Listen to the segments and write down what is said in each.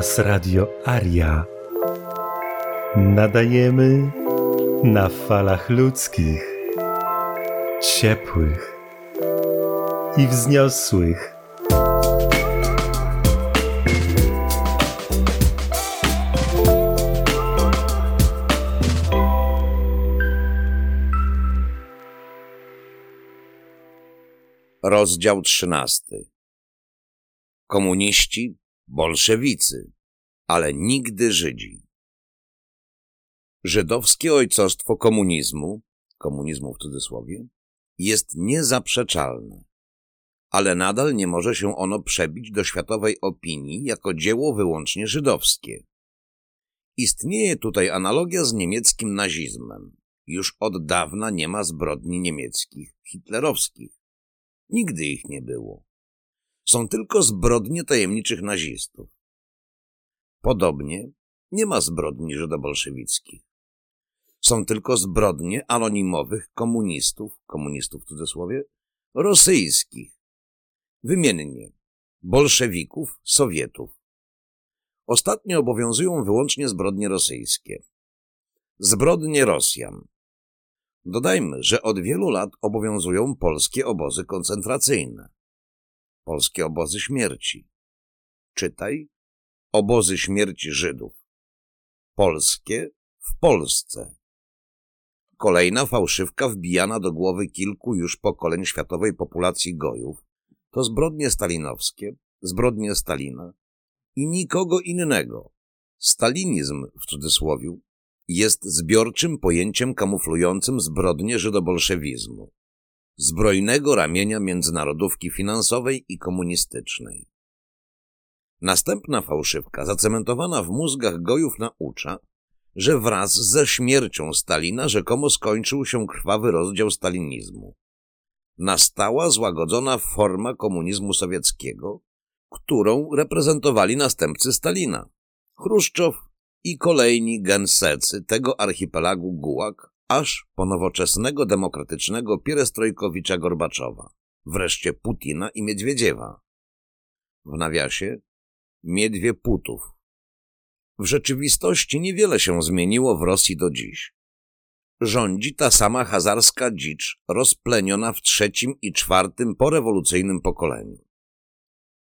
Hałas Radio Aria. Nadajemy na falach ludzkich, ciepłych i wzniosłych. Rozdział trzynasty. Komuniści, bolszewicy, ale nigdy Żydzi. Żydowskie ojcostwo komunizmu, komunizmu w cudzysłowie, jest niezaprzeczalne, ale nadal nie może się ono przebić do światowej opinii jako dzieło wyłącznie żydowskie. Istnieje tutaj analogia z niemieckim nazizmem. Już od dawna nie ma zbrodni niemieckich, hitlerowskich. Nigdy ich nie było. Są tylko zbrodnie tajemniczych nazistów. Podobnie nie ma zbrodni żydobolszewickich. Są tylko zbrodnie anonimowych komunistów, komunistów w cudzysłowie, rosyjskich. Wymiennie bolszewików, Sowietów. Ostatnio obowiązują wyłącznie zbrodnie rosyjskie. Zbrodnie Rosjan. Dodajmy, że od wielu lat obowiązują polskie obozy koncentracyjne. Polskie obozy śmierci. Czytaj obozy śmierci Żydów. Polskie w Polsce. Kolejna fałszywka wbijana do głowy kilku już pokoleń światowej populacji gojów to zbrodnie stalinowskie, zbrodnie Stalina i nikogo innego. Stalinizm w cudzysłowie jest zbiorczym pojęciem kamuflującym zbrodnie żydobolszewizmu, zbrojnego ramienia międzynarodówki finansowej i komunistycznej. Następna fałszywka, zacementowana w mózgach gojów, naucza, że wraz ze śmiercią Stalina rzekomo skończył się krwawy rozdział stalinizmu. Nastała złagodzona forma komunizmu sowieckiego, którą reprezentowali następcy Stalina. Chruszczow i kolejni gensecy tego archipelagu Gułak, aż po nowoczesnego demokratycznego Pierestrojkowicza Gorbaczowa, wreszcie Putina i Miedwiedziewa. W nawiasie Miedwie Putów. W rzeczywistości niewiele się zmieniło w Rosji do dziś. Rządzi ta sama hazarska dzicz, rozpleniona w trzecim i czwartym porewolucyjnym pokoleniu.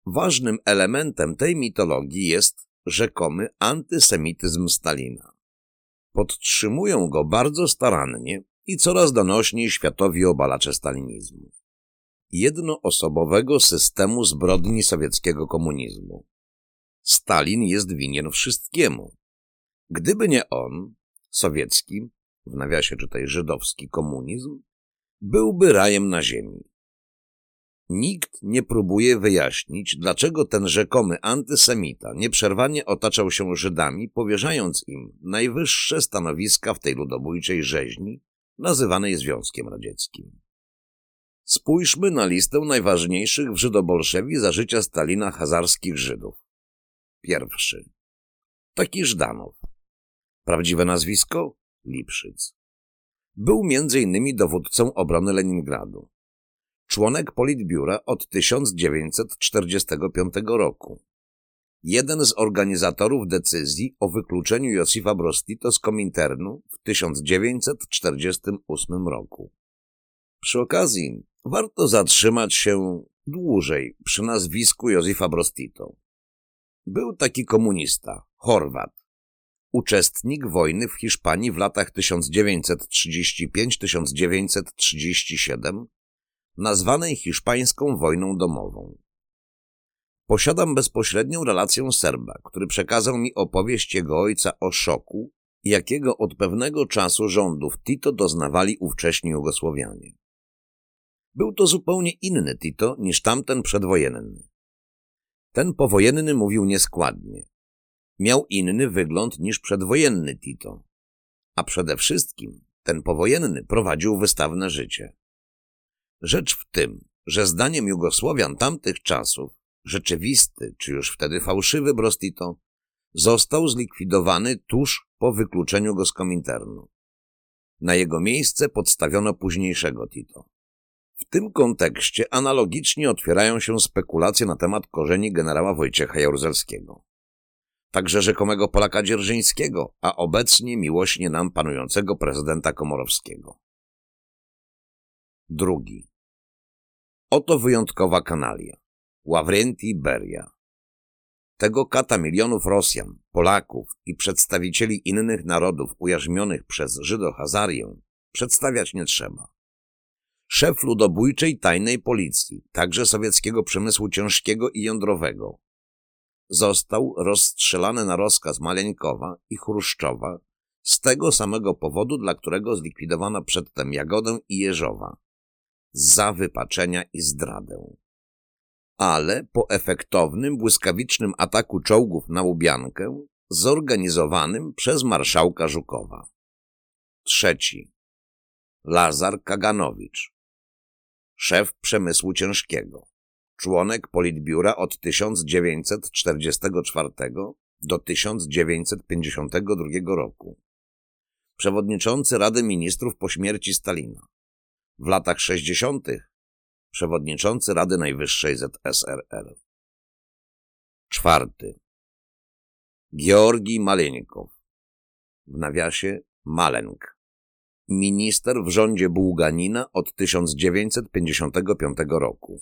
Ważnym elementem tej mitologii jest rzekomy antysemityzm Stalina. Podtrzymują go bardzo starannie i coraz donośniej światowi obalacze stalinizmu. Jednoosobowego systemu zbrodni sowieckiego komunizmu. Stalin jest winien wszystkiemu. Gdyby nie on, sowiecki, w nawiasie czytaj żydowski komunizm, byłby rajem na ziemi. Nikt nie próbuje wyjaśnić, dlaczego ten rzekomy antysemita nieprzerwanie otaczał się Żydami, powierzając im najwyższe stanowiska w tej ludobójczej rzeźni, nazywanej Związkiem Radzieckim. Spójrzmy na listę najważniejszych w Żydobolszewi za życia Stalina hazarskich Żydów. Pierwszy. Taki Żdanow. Prawdziwe nazwisko? Lipszyc. Był innymi dowódcą obrony Leningradu członek Politbiura od 1945 roku. Jeden z organizatorów decyzji o wykluczeniu Josifa Brostito z Kominternu w 1948 roku. Przy okazji warto zatrzymać się dłużej przy nazwisku Józefa Brostito. Był taki komunista, Chorwat, uczestnik wojny w Hiszpanii w latach 1935-1937 nazwanej hiszpańską wojną domową. Posiadam bezpośrednią relację Serba, który przekazał mi opowieść jego ojca o szoku, jakiego od pewnego czasu rządów Tito doznawali ówcześni Jugosłowianie. Był to zupełnie inny Tito niż tamten przedwojenny. Ten powojenny mówił nieskładnie. Miał inny wygląd niż przedwojenny Tito. A przede wszystkim ten powojenny prowadził wystawne życie. Rzecz w tym, że zdaniem Jugosłowian tamtych czasów rzeczywisty, czy już wtedy fałszywy Brostito został zlikwidowany tuż po wykluczeniu go z Kominternu. Na jego miejsce podstawiono późniejszego Tito. W tym kontekście analogicznie otwierają się spekulacje na temat korzeni generała Wojciecha Jaruzelskiego. także rzekomego Polaka Dzierżyńskiego, a obecnie miłośnie nam panującego prezydenta Komorowskiego. Drugi. Oto wyjątkowa kanalia. Ławrenti Beria. Tego kata milionów Rosjan, Polaków i przedstawicieli innych narodów ujarzmionych przez Żydo-Hazarię przedstawiać nie trzeba. Szef ludobójczej tajnej policji, także sowieckiego przemysłu ciężkiego i jądrowego, został rozstrzelany na rozkaz Maleńkowa i Chruszczowa z tego samego powodu, dla którego zlikwidowano przedtem Jagodę i Jeżowa za wypaczenia i zdradę. Ale po efektownym, błyskawicznym ataku czołgów na Łubiankę, zorganizowanym przez marszałka Żukowa. Trzeci. Lazar Kaganowicz, szef przemysłu ciężkiego, członek Politbiura od 1944 do 1952 roku, przewodniczący Rady Ministrów po śmierci Stalina, w latach 60. przewodniczący Rady Najwyższej ZSRR. Czwarty. Georgi Maleńkow, w nawiasie Malenk, minister w rządzie Bułganina od 1955 roku.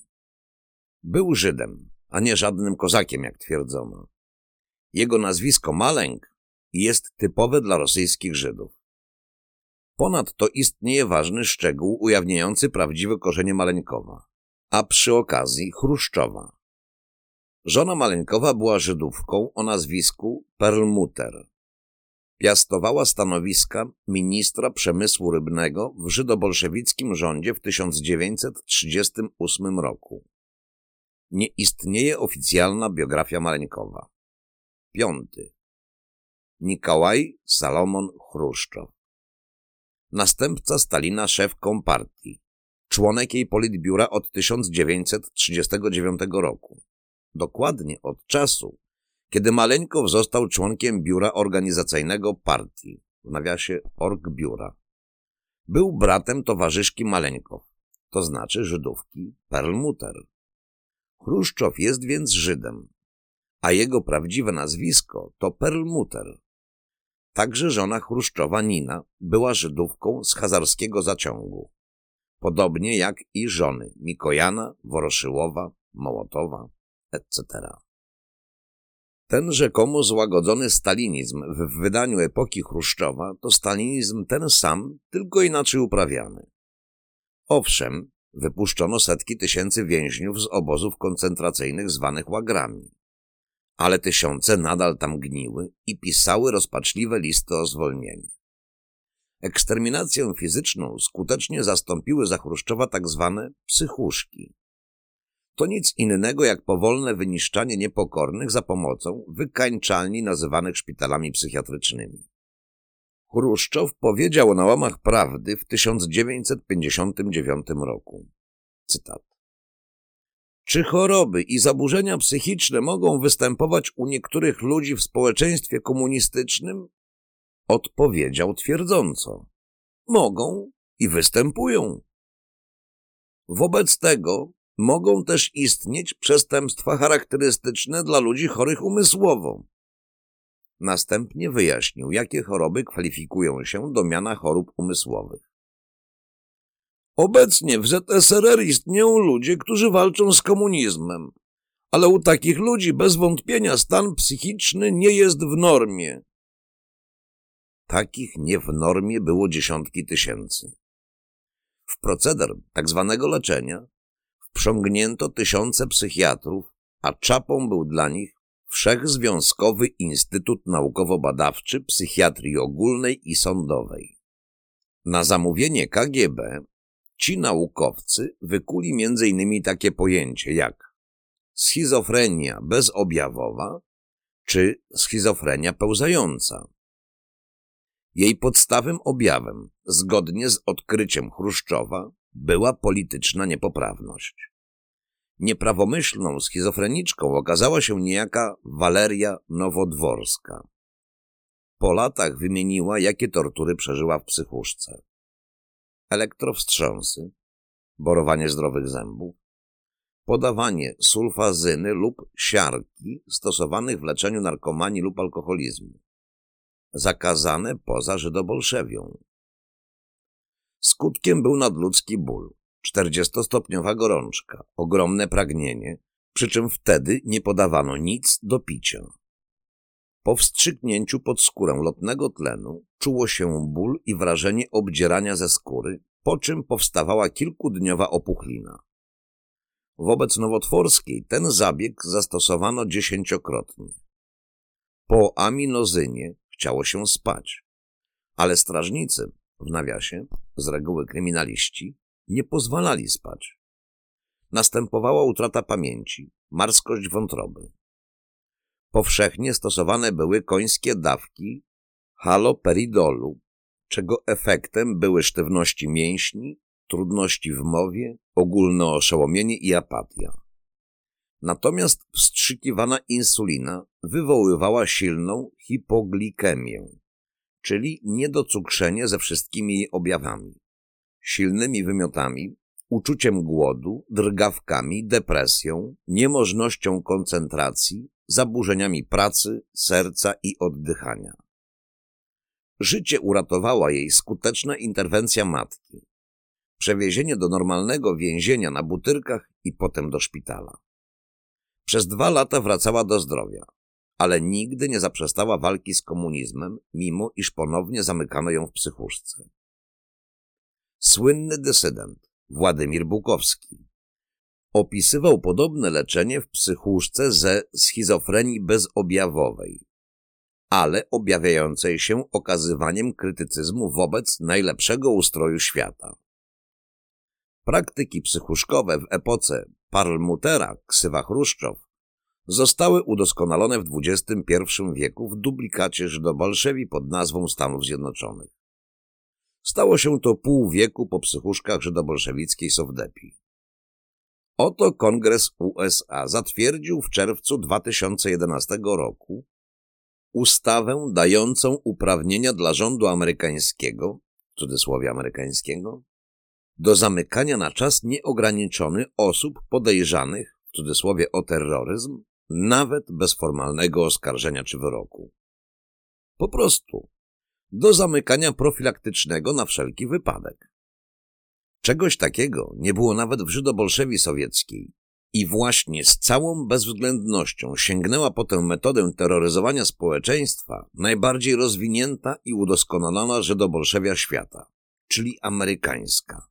Był Żydem, a nie żadnym kozakiem, jak twierdzono. Jego nazwisko Malenk jest typowe dla rosyjskich Żydów. Ponadto istnieje ważny szczegół ujawniający prawdziwe korzenie Maleńkowa, a przy okazji Chruszczowa. Żona Maleńkowa była Żydówką o nazwisku Perlmutter. Piastowała stanowiska ministra przemysłu rybnego w żydobolszewickim rządzie w 1938 roku. Nie istnieje oficjalna biografia Maleńkowa. Piąty. Nikołaj Salomon Chruszczow następca Stalina szef Kompartii, członek jej politbiura od 1939 roku, dokładnie od czasu, kiedy Maleńkow został członkiem biura organizacyjnego partii, w nawiasie Orgbiura. Był bratem towarzyszki Maleńkow, to znaczy Żydówki Perlmutter. Chruszczow jest więc Żydem, a jego prawdziwe nazwisko to Perlmutter. Także żona Chruszczowa Nina była Żydówką z hazarskiego zaciągu, podobnie jak i żony Mikojana, Woroszyłowa, Mołotowa, etc. Ten rzekomo złagodzony stalinizm w wydaniu epoki Chruszczowa to stalinizm ten sam, tylko inaczej uprawiany. Owszem, wypuszczono setki tysięcy więźniów z obozów koncentracyjnych zwanych łagrami ale tysiące nadal tam gniły i pisały rozpaczliwe listy o zwolnienie. Eksterminację fizyczną skutecznie zastąpiły za Chruszczowa tak zwane psychuszki. To nic innego jak powolne wyniszczanie niepokornych za pomocą wykańczalni nazywanych szpitalami psychiatrycznymi. Chruszczow powiedział na łamach prawdy w 1959 roku. Cytat. Czy choroby i zaburzenia psychiczne mogą występować u niektórych ludzi w społeczeństwie komunistycznym? Odpowiedział twierdząco. Mogą i występują. Wobec tego mogą też istnieć przestępstwa charakterystyczne dla ludzi chorych umysłowo. Następnie wyjaśnił, jakie choroby kwalifikują się do miana chorób umysłowych. Obecnie w ZSRR istnieją ludzie, którzy walczą z komunizmem, ale u takich ludzi bez wątpienia stan psychiczny nie jest w normie. Takich nie w normie było dziesiątki tysięcy. W proceder tak zwanego leczenia wprzągnięto tysiące psychiatrów, a czapą był dla nich Wszechzwiązkowy Instytut Naukowo-Badawczy Psychiatrii Ogólnej i Sądowej. Na zamówienie KGB Ci naukowcy wykuli m.in. takie pojęcie jak schizofrenia bezobjawowa czy schizofrenia pełzająca. Jej podstawym objawem, zgodnie z odkryciem Chruszczowa, była polityczna niepoprawność. Nieprawomyślną schizofreniczką okazała się niejaka Waleria Nowodworska. Po latach wymieniła, jakie tortury przeżyła w psychuszce elektrowstrząsy, borowanie zdrowych zębów, podawanie sulfazyny lub siarki stosowanych w leczeniu narkomanii lub alkoholizmu. Zakazane poza żydobolszewią. Skutkiem był nadludzki ból, 40-stopniowa gorączka, ogromne pragnienie, przy czym wtedy nie podawano nic do picia. Po wstrzyknięciu pod skórę lotnego tlenu czuło się ból i wrażenie obdzierania ze skóry, po czym powstawała kilkudniowa opuchlina. Wobec nowotworskiej ten zabieg zastosowano dziesięciokrotnie. Po aminozynie chciało się spać, ale strażnicy, w nawiasie, z reguły kryminaliści, nie pozwalali spać. Następowała utrata pamięci, marskość wątroby. Powszechnie stosowane były końskie dawki haloperidolu, czego efektem były sztywności mięśni, trudności w mowie, ogólne oszołomienie i apatia. Natomiast wstrzykiwana insulina wywoływała silną hipoglikemię, czyli niedocukrzenie ze wszystkimi jej objawami. Silnymi wymiotami, uczuciem głodu, drgawkami, depresją, niemożnością koncentracji, zaburzeniami pracy, serca i oddychania. Życie uratowała jej skuteczna interwencja matki. Przewiezienie do normalnego więzienia na butyrkach i potem do szpitala. Przez dwa lata wracała do zdrowia, ale nigdy nie zaprzestała walki z komunizmem, mimo iż ponownie zamykano ją w psychuszce. Słynny dysydent Władimir Bukowski opisywał podobne leczenie w psychuszce ze schizofrenii bezobjawowej, ale objawiającej się okazywaniem krytycyzmu wobec najlepszego ustroju świata. Praktyki psychuszkowe w epoce Parlmutera, ksywa Chruszczow, zostały udoskonalone w XXI wieku w duplikacie Żydobolszewi pod nazwą Stanów Zjednoczonych. Stało się to pół wieku po psychuszkach żydobolszewickiej Sowdepi. Oto Kongres USA zatwierdził w czerwcu 2011 roku ustawę dającą uprawnienia dla rządu amerykańskiego, w cudzysłowie amerykańskiego, do zamykania na czas nieograniczony osób podejrzanych, w cudzysłowie o terroryzm, nawet bez formalnego oskarżenia czy wyroku. Po prostu do zamykania profilaktycznego na wszelki wypadek. Czegoś takiego nie było nawet w Żydobolszewi sowieckiej i właśnie z całą bezwzględnością sięgnęła po tę metodę terroryzowania społeczeństwa najbardziej rozwinięta i udoskonalona Żydobolszewia świata, czyli amerykańska.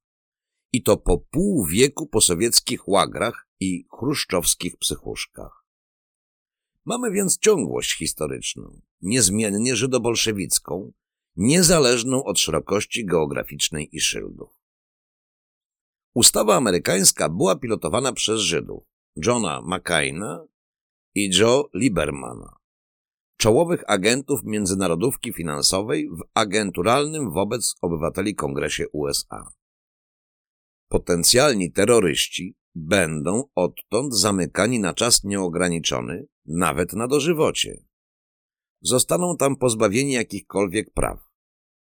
I to po pół wieku po sowieckich łagrach i chruszczowskich psychuszkach. Mamy więc ciągłość historyczną, niezmiennie żydobolszewicką, niezależną od szerokości geograficznej i szyldów. Ustawa amerykańska była pilotowana przez Żydów Johna McCaina i Joe Liebermana, czołowych agentów międzynarodówki finansowej w agenturalnym wobec obywateli Kongresie USA. Potencjalni terroryści będą odtąd zamykani na czas nieograniczony, nawet na dożywocie. Zostaną tam pozbawieni jakichkolwiek praw.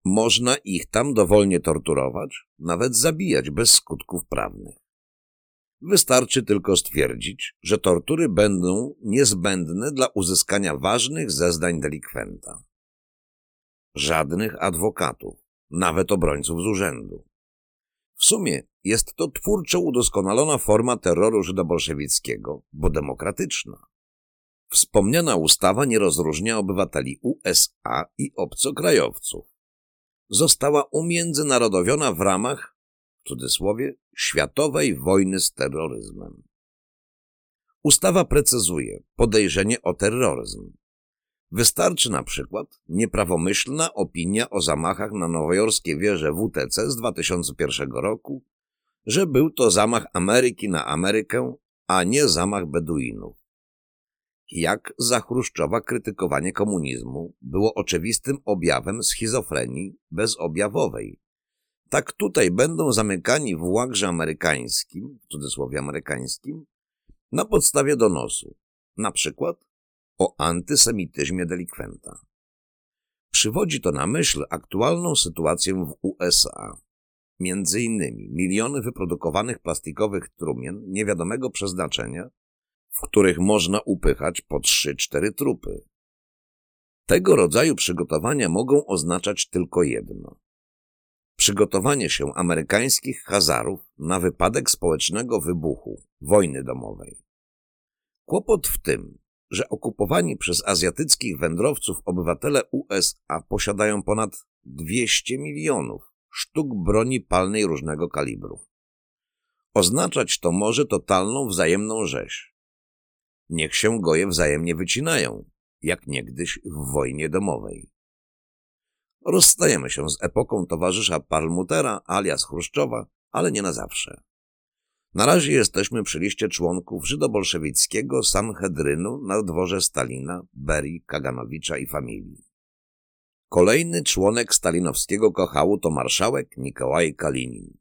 Można ich tam dowolnie torturować, nawet zabijać bez skutków prawnych. Wystarczy tylko stwierdzić, że tortury będą niezbędne dla uzyskania ważnych zeznań delikwenta. Żadnych adwokatów, nawet obrońców z urzędu. W sumie jest to twórczo udoskonalona forma terroru żydobolszewickiego, bo demokratyczna. Wspomniana ustawa nie rozróżnia obywateli USA i obcokrajowców została umiędzynarodowiona w ramach, w cudzysłowie, światowej wojny z terroryzmem. Ustawa precyzuje podejrzenie o terroryzm. Wystarczy na przykład nieprawomyślna opinia o zamachach na nowojorskie wieże WTC z 2001 roku, że był to zamach Ameryki na Amerykę, a nie zamach Beduinów jak za Chruszczowa krytykowanie komunizmu było oczywistym objawem schizofrenii bezobjawowej. Tak tutaj będą zamykani w łagrze amerykańskim, w cudzysłowie amerykańskim, na podstawie donosu, na przykład o antysemityzmie delikwenta. Przywodzi to na myśl aktualną sytuację w USA. między innymi miliony wyprodukowanych plastikowych trumien niewiadomego przeznaczenia, w których można upychać po 3-4 trupy. Tego rodzaju przygotowania mogą oznaczać tylko jedno. Przygotowanie się amerykańskich Hazarów na wypadek społecznego wybuchu wojny domowej. Kłopot w tym, że okupowani przez azjatyckich wędrowców obywatele USA posiadają ponad 200 milionów sztuk broni palnej różnego kalibru. Oznaczać to może totalną wzajemną rzeź. Niech się goje wzajemnie wycinają, jak niegdyś w wojnie domowej. Rozstajemy się z epoką towarzysza Parlmutera alias Chruszczowa, ale nie na zawsze. Na razie jesteśmy przy liście członków żydobolszewickiego Sanhedrynu na dworze Stalina, Berii, Kaganowicza i familii. Kolejny członek stalinowskiego kochału to marszałek Nikołaj Kalinin.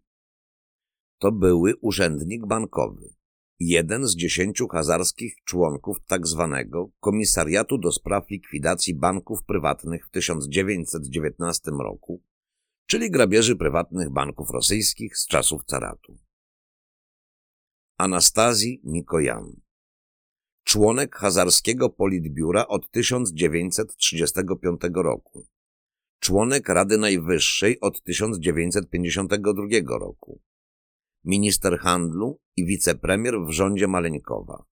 To były urzędnik bankowy, jeden z dziesięciu hazarskich członków tzw. Tak Komisariatu do Spraw Likwidacji Banków Prywatnych w 1919 roku, czyli grabieży prywatnych banków rosyjskich z czasów caratu. Anastazji Nikojan Członek hazarskiego politbiura od 1935 roku. Członek Rady Najwyższej od 1952 roku minister handlu i wicepremier w rządzie Maleńkowa.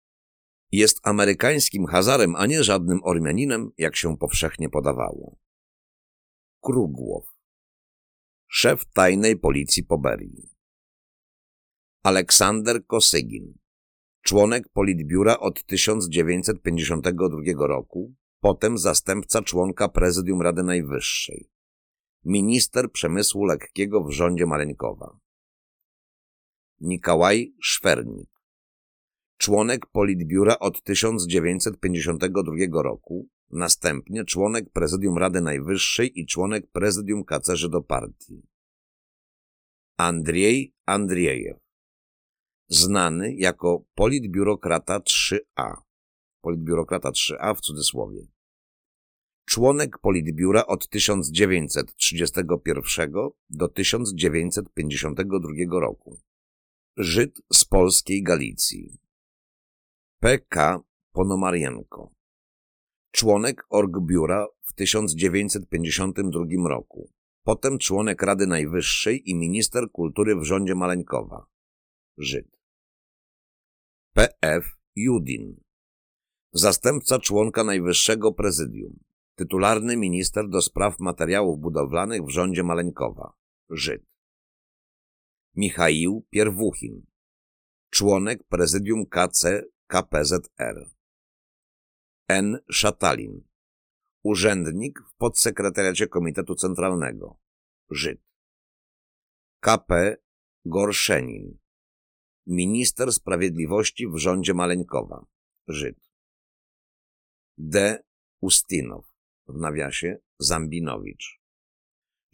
Jest amerykańskim Hazarem, a nie żadnym Ormianinem, jak się powszechnie podawało. Krugłow. Szef tajnej policji Poberii. Aleksander Kosygin. Członek Politbiura od 1952 roku, potem zastępca członka Prezydium Rady Najwyższej. Minister przemysłu lekkiego w rządzie Maleńkowa. Nikałaj Szwernik. Członek Politbiura od 1952 roku, następnie członek Prezydium Rady Najwyższej i członek Prezydium Kacerzy do Partii. Andrzej Andriejew. Znany jako politbiurokrata 3A. Politbiurokrata 3A w cudzysłowie. Członek Politbiura od 1931 do 1952 roku. Żyd z polskiej Galicji. P.K. Ponomarienko. Członek Orgbiura w 1952 roku. Potem członek Rady Najwyższej i minister kultury w rządzie Maleńkowa. Żyd. P.F. Judin. Zastępca członka Najwyższego Prezydium. Tytularny minister do spraw materiałów budowlanych w rządzie Maleńkowa. Żyd. Michaił Pierwuchin, członek prezydium KC KPZR. N. Szatalin, urzędnik w podsekretariacie Komitetu Centralnego, Żyd. KP Gorszenin, minister sprawiedliwości w rządzie Maleńkowa, Żyd. D. Ustinow, w nawiasie Zambinowicz,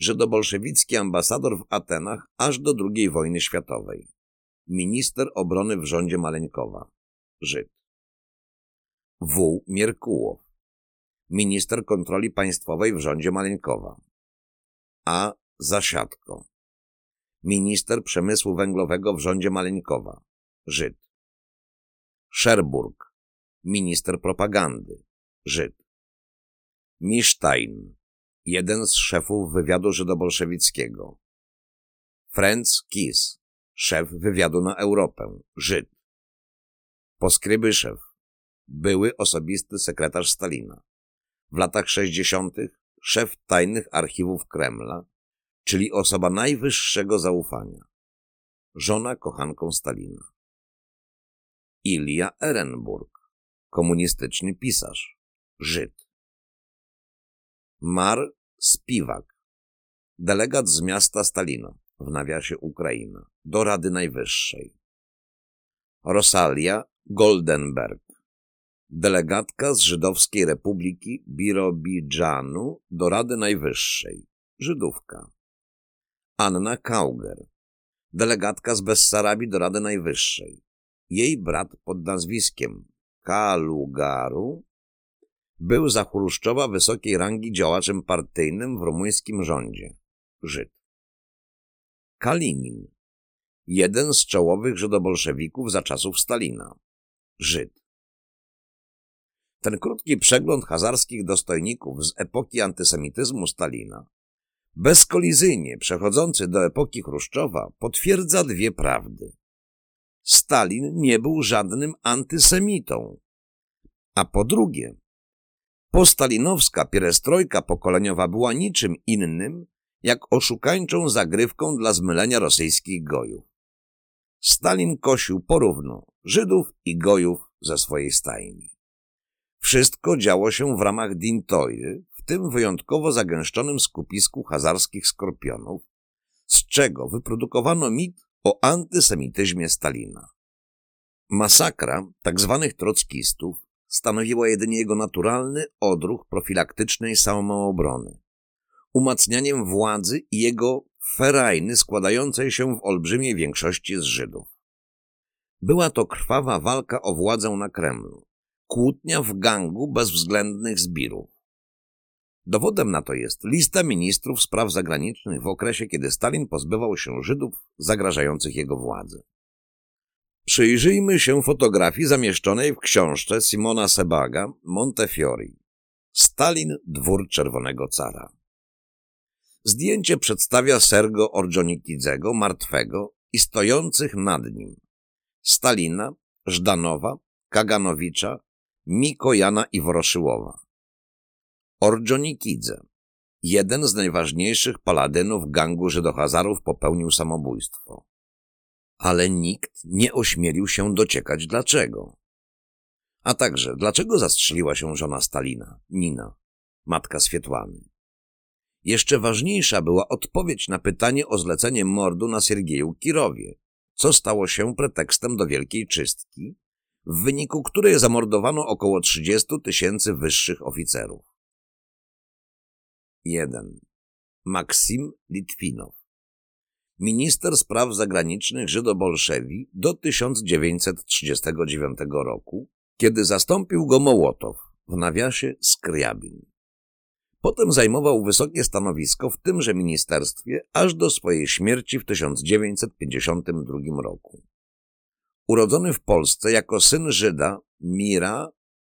żydobolszewicki ambasador w Atenach aż do II wojny światowej. Minister obrony w rządzie Maleńkowa. Żyd. W. Mierkułow. Minister kontroli państwowej w rządzie Maleńkowa. A. Zasiadko. Minister przemysłu węglowego w rządzie Maleńkowa. Żyd. Szerburg. Minister propagandy. Żyd. Misztajn jeden z szefów wywiadu żydobolszewickiego. Franz Kiss, szef wywiadu na Europę, Żyd. Poskrybyszew, były osobisty sekretarz Stalina. W latach 60. szef tajnych archiwów Kremla, czyli osoba najwyższego zaufania. Żona kochanką Stalina. Ilia Ehrenburg, komunistyczny pisarz, Żyd. Mar Spiwak, delegat z miasta Stalino, w nawiasie Ukraina, do Rady Najwyższej. Rosalia Goldenberg, delegatka z Żydowskiej Republiki Birobidżanu do Rady Najwyższej, Żydówka. Anna Kauger, delegatka z Bessarabii do Rady Najwyższej. Jej brat pod nazwiskiem Kalugaru był za Chruszczowa wysokiej rangi działaczem partyjnym w rumuńskim rządzie. Żyd. Kalinin, jeden z czołowych żydobolszewików za czasów Stalina, Żyd. Ten krótki przegląd hazarskich dostojników z epoki antysemityzmu Stalina, bezkolizyjnie przechodzący do epoki Chruszczowa, potwierdza dwie prawdy. Stalin nie był żadnym antysemitą. A po drugie, postalinowska pierestrojka pokoleniowa była niczym innym, jak oszukańczą zagrywką dla zmylenia rosyjskich gojów. Stalin kosił porówno Żydów i gojów ze swojej stajni. Wszystko działo się w ramach Dintoiry, w tym wyjątkowo zagęszczonym skupisku hazarskich skorpionów, z czego wyprodukowano mit o antysemityzmie Stalina. Masakra tzw. Tak trockistów stanowiła jedynie jego naturalny odruch profilaktycznej samoobrony, umacnianiem władzy i jego ferajny składającej się w olbrzymiej większości z Żydów. Była to krwawa walka o władzę na Kremlu, kłótnia w gangu bezwzględnych zbirów. Dowodem na to jest lista ministrów spraw zagranicznych w okresie, kiedy Stalin pozbywał się Żydów zagrażających jego władzy. Przyjrzyjmy się fotografii zamieszczonej w książce Simona Sebaga Montefiore. Stalin, dwór Czerwonego Cara. Zdjęcie przedstawia Sergo Ordzonikidzego, martwego i stojących nad nim Stalina, Żdanowa, Kaganowicza, Mikojana i Woroszyłowa. Ordzionikidze, jeden z najważniejszych paladynów gangu Żydohazarów popełnił samobójstwo. Ale nikt nie ośmielił się dociekać dlaczego. A także, dlaczego zastrzeliła się żona Stalina, Nina, matka Swietłany. Jeszcze ważniejsza była odpowiedź na pytanie o zlecenie mordu na Siergieju Kirowie, co stało się pretekstem do wielkiej czystki, w wyniku której zamordowano około 30 tysięcy wyższych oficerów. 1. Maksim Litwinow Minister spraw zagranicznych Żydobolszewi do 1939 roku, kiedy zastąpił go Mołotow, w nawiasie Skriabin. Potem zajmował wysokie stanowisko w tymże ministerstwie aż do swojej śmierci w 1952 roku. Urodzony w Polsce jako syn Żyda Mira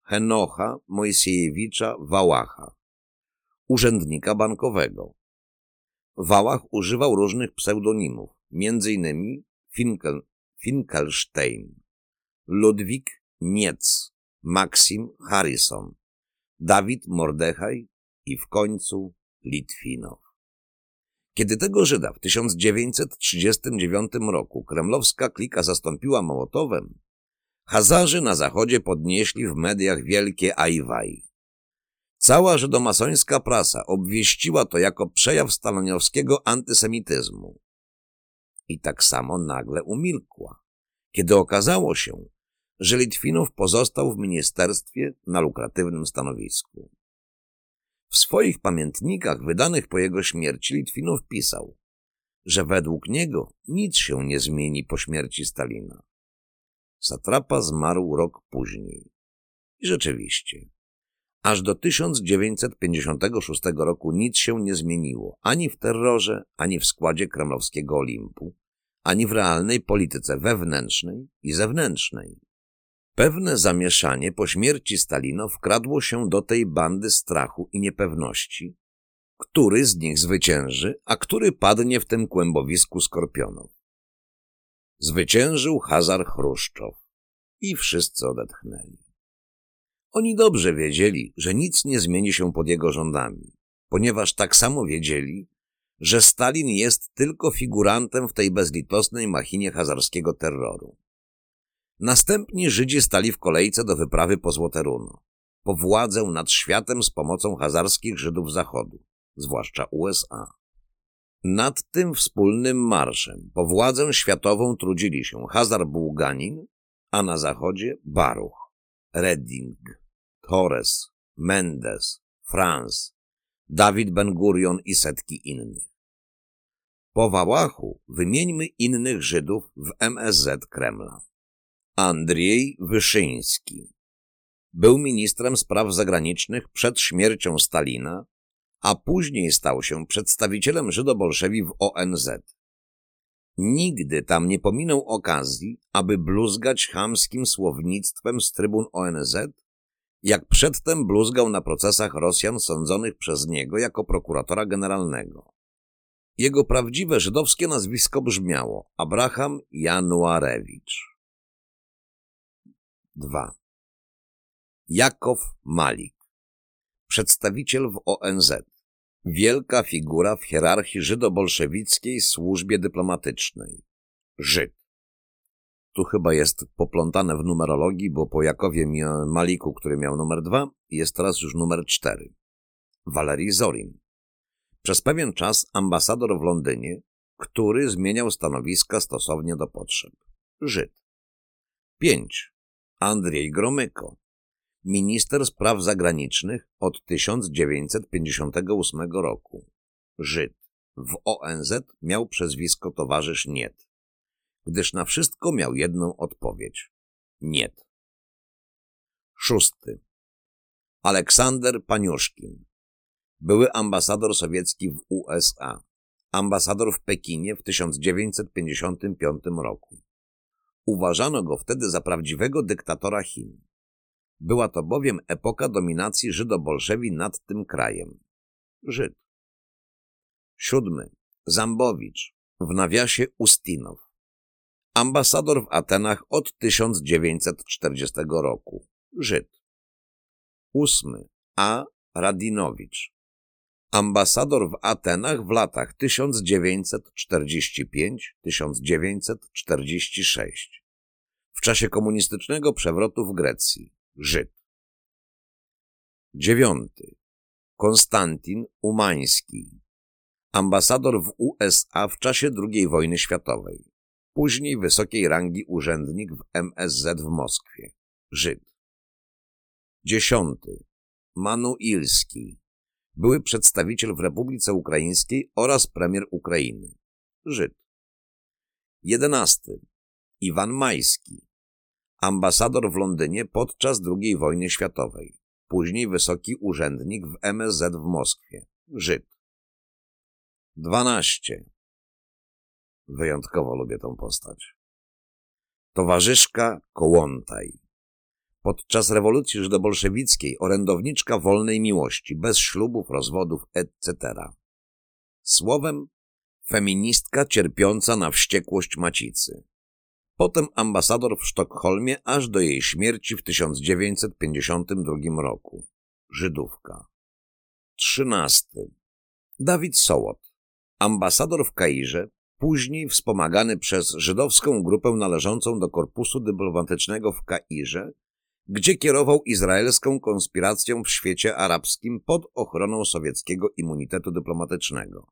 Henocha Mojsiejewicza Wałacha, urzędnika bankowego. Wałach używał różnych pseudonimów, m.in. Finkel, Finkelstein, Ludwik Niec, Maxim Harrison, Dawid Mordechaj i w końcu Litwinow. Kiedy tego Żyda w 1939 roku kremlowska klika zastąpiła Mołotowem, Hazarzy na zachodzie podnieśli w mediach wielkie ajwaj. Cała żydomasońska prasa obwieściła to jako przejaw staloniowskiego antysemityzmu. I tak samo nagle umilkła, kiedy okazało się, że Litwinow pozostał w ministerstwie na lukratywnym stanowisku. W swoich pamiętnikach wydanych po jego śmierci Litwinow pisał, że według niego nic się nie zmieni po śmierci Stalina. Satrapa zmarł rok później. I rzeczywiście, aż do 1956 roku nic się nie zmieniło ani w terrorze, ani w składzie kremlowskiego Olimpu, ani w realnej polityce wewnętrznej i zewnętrznej. Pewne zamieszanie po śmierci Stalina wkradło się do tej bandy strachu i niepewności, który z nich zwycięży, a który padnie w tym kłębowisku skorpionów. Zwyciężył Hazar Chruszczow i wszyscy odetchnęli. Oni dobrze wiedzieli, że nic nie zmieni się pod jego rządami, ponieważ tak samo wiedzieli, że Stalin jest tylko figurantem w tej bezlitosnej machinie hazarskiego terroru. Następni Żydzi stali w kolejce do wyprawy po Złote Runo, po władzę nad światem z pomocą hazarskich Żydów Zachodu, zwłaszcza USA. Nad tym wspólnym marszem po władzę światową trudzili się Hazar Bułganin, a na zachodzie Baruch, Redding, Torres, Mendes, Franz, Dawid Ben-Gurion i setki innych. Po Wałachu wymieńmy innych Żydów w MSZ Kremla. Andrzej Wyszyński był ministrem spraw zagranicznych przed śmiercią Stalina, a później stał się przedstawicielem Żydobolszewi w ONZ. Nigdy tam nie pominął okazji, aby bluzgać chamskim słownictwem z trybun ONZ, jak przedtem bluzgał na procesach Rosjan sądzonych przez niego jako prokuratora generalnego. Jego prawdziwe żydowskie nazwisko brzmiało Abraham Januarewicz. 2. Jakow Malik Przedstawiciel w ONZ Wielka figura w hierarchii żydobolszewickiej służbie dyplomatycznej. Żyd. Tu chyba jest poplątane w numerologii, bo po Jakowie Maliku, który miał numer dwa, jest teraz już numer cztery. Walerii Zorin. Przez pewien czas ambasador w Londynie, który zmieniał stanowiska stosownie do potrzeb. Żyd. 5. Andrzej Gromyko minister spraw zagranicznych od 1958 roku. Żyd. W ONZ miał przezwisko towarzysz Niet, gdyż na wszystko miał jedną odpowiedź. Niet. Szósty. Aleksander Paniuszkin. Były ambasador sowiecki w USA. Ambasador w Pekinie w 1955 roku. Uważano go wtedy za prawdziwego dyktatora Chin. Była to bowiem epoka dominacji Żydobolszewi nad tym krajem. Żyd. Siódmy. Zambowicz. W nawiasie Ustinow. Ambasador w Atenach od 1940 roku. Żyd. Ósmy. A. Radinowicz. Ambasador w Atenach w latach 1945-1946. W czasie komunistycznego przewrotu w Grecji. Żyd. Dziewiąty. Konstantin Umański. Ambasador w USA w czasie II wojny światowej. Później wysokiej rangi urzędnik w MSZ w Moskwie. Żyd. Dziesiąty. Manu Ilski. Były przedstawiciel w Republice Ukraińskiej oraz premier Ukrainy. Żyd. Jedenasty. Iwan Majski ambasador w Londynie podczas II wojny światowej, później wysoki urzędnik w MSZ w Moskwie, Żyd. 12. Wyjątkowo lubię tą postać. Towarzyszka Kołątaj. Podczas rewolucji żydobolszewickiej orędowniczka wolnej miłości, bez ślubów, rozwodów, etc. Słowem, feministka cierpiąca na wściekłość macicy potem ambasador w Sztokholmie aż do jej śmierci w 1952 roku. Żydówka. 13. Dawid Sołot, ambasador w Kairze, później wspomagany przez żydowską grupę należącą do korpusu dyplomatycznego w Kairze, gdzie kierował izraelską konspiracją w świecie arabskim pod ochroną sowieckiego immunitetu dyplomatycznego.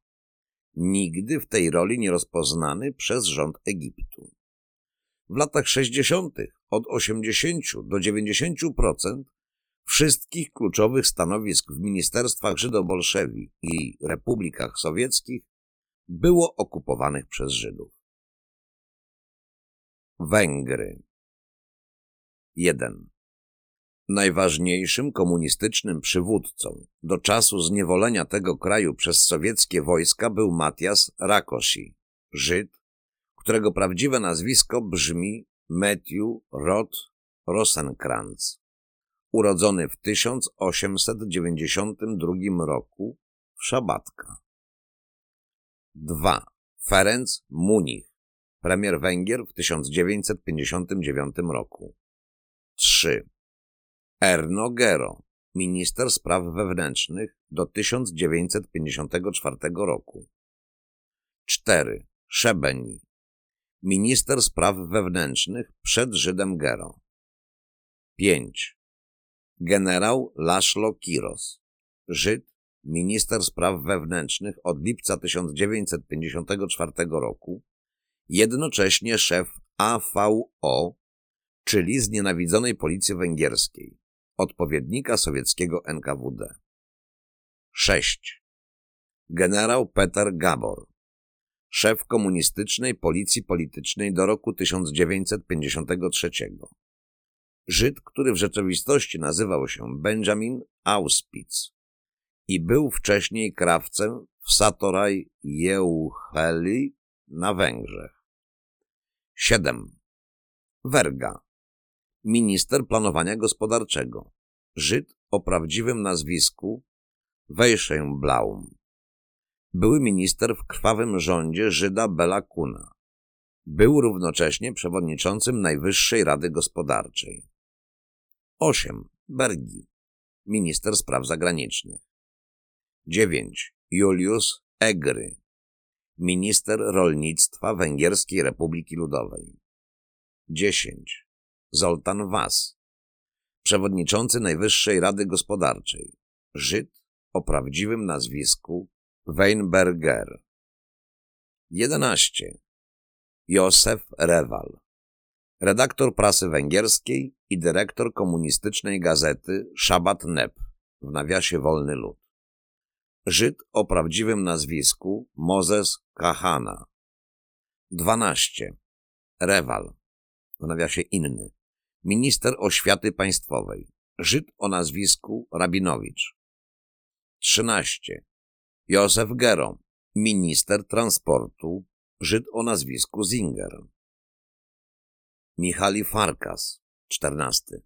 Nigdy w tej roli nie rozpoznany przez rząd Egiptu. W latach 60. od 80 do 90% wszystkich kluczowych stanowisk w ministerstwach Żydobolszewi i republikach sowieckich było okupowanych przez Żydów. Węgry 1. Najważniejszym komunistycznym przywódcą do czasu zniewolenia tego kraju przez sowieckie wojska był Matias Rakosi, Żyd, którego prawdziwe nazwisko brzmi Matthew Roth Rosenkrantz, urodzony w 1892 roku w Szabatka. 2. Ferenc Munich, premier Węgier w 1959 roku. 3. Erno Gero, minister spraw wewnętrznych do 1954 roku. 4. Szebeni, minister spraw wewnętrznych przed Żydem Gero. 5. Generał Laszlo Kiros, Żyd, minister spraw wewnętrznych od lipca 1954 roku, jednocześnie szef AVO, czyli znienawidzonej policji węgierskiej, odpowiednika sowieckiego NKWD. 6. Generał Peter Gabor, szef komunistycznej policji politycznej do roku 1953. Żyd, który w rzeczywistości nazywał się Benjamin Auspitz i był wcześniej krawcem w Satoraj Jeucheli na Węgrzech. 7. Werga. Minister planowania gospodarczego. Żyd o prawdziwym nazwisku Weissenblaum. Były minister w krwawym rządzie Żyda Bela Kuna. Był równocześnie przewodniczącym Najwyższej Rady Gospodarczej. 8. Bergi. Minister spraw zagranicznych. 9. Julius Egry. Minister rolnictwa Węgierskiej Republiki Ludowej. 10. Zoltan Was. Przewodniczący Najwyższej Rady Gospodarczej. Żyd o prawdziwym nazwisku Weinberger. 11. Józef Rewal. Redaktor prasy węgierskiej i dyrektor komunistycznej gazety Szabat Nep w nawiasie Wolny Lud. Żyd o prawdziwym nazwisku Mozes Kahana. 12. Rewal w nawiasie inny. Minister oświaty państwowej. Żyd o nazwisku Rabinowicz. 13. Józef Gero, minister transportu, Żyd o nazwisku Zinger. Michali Farkas, 14.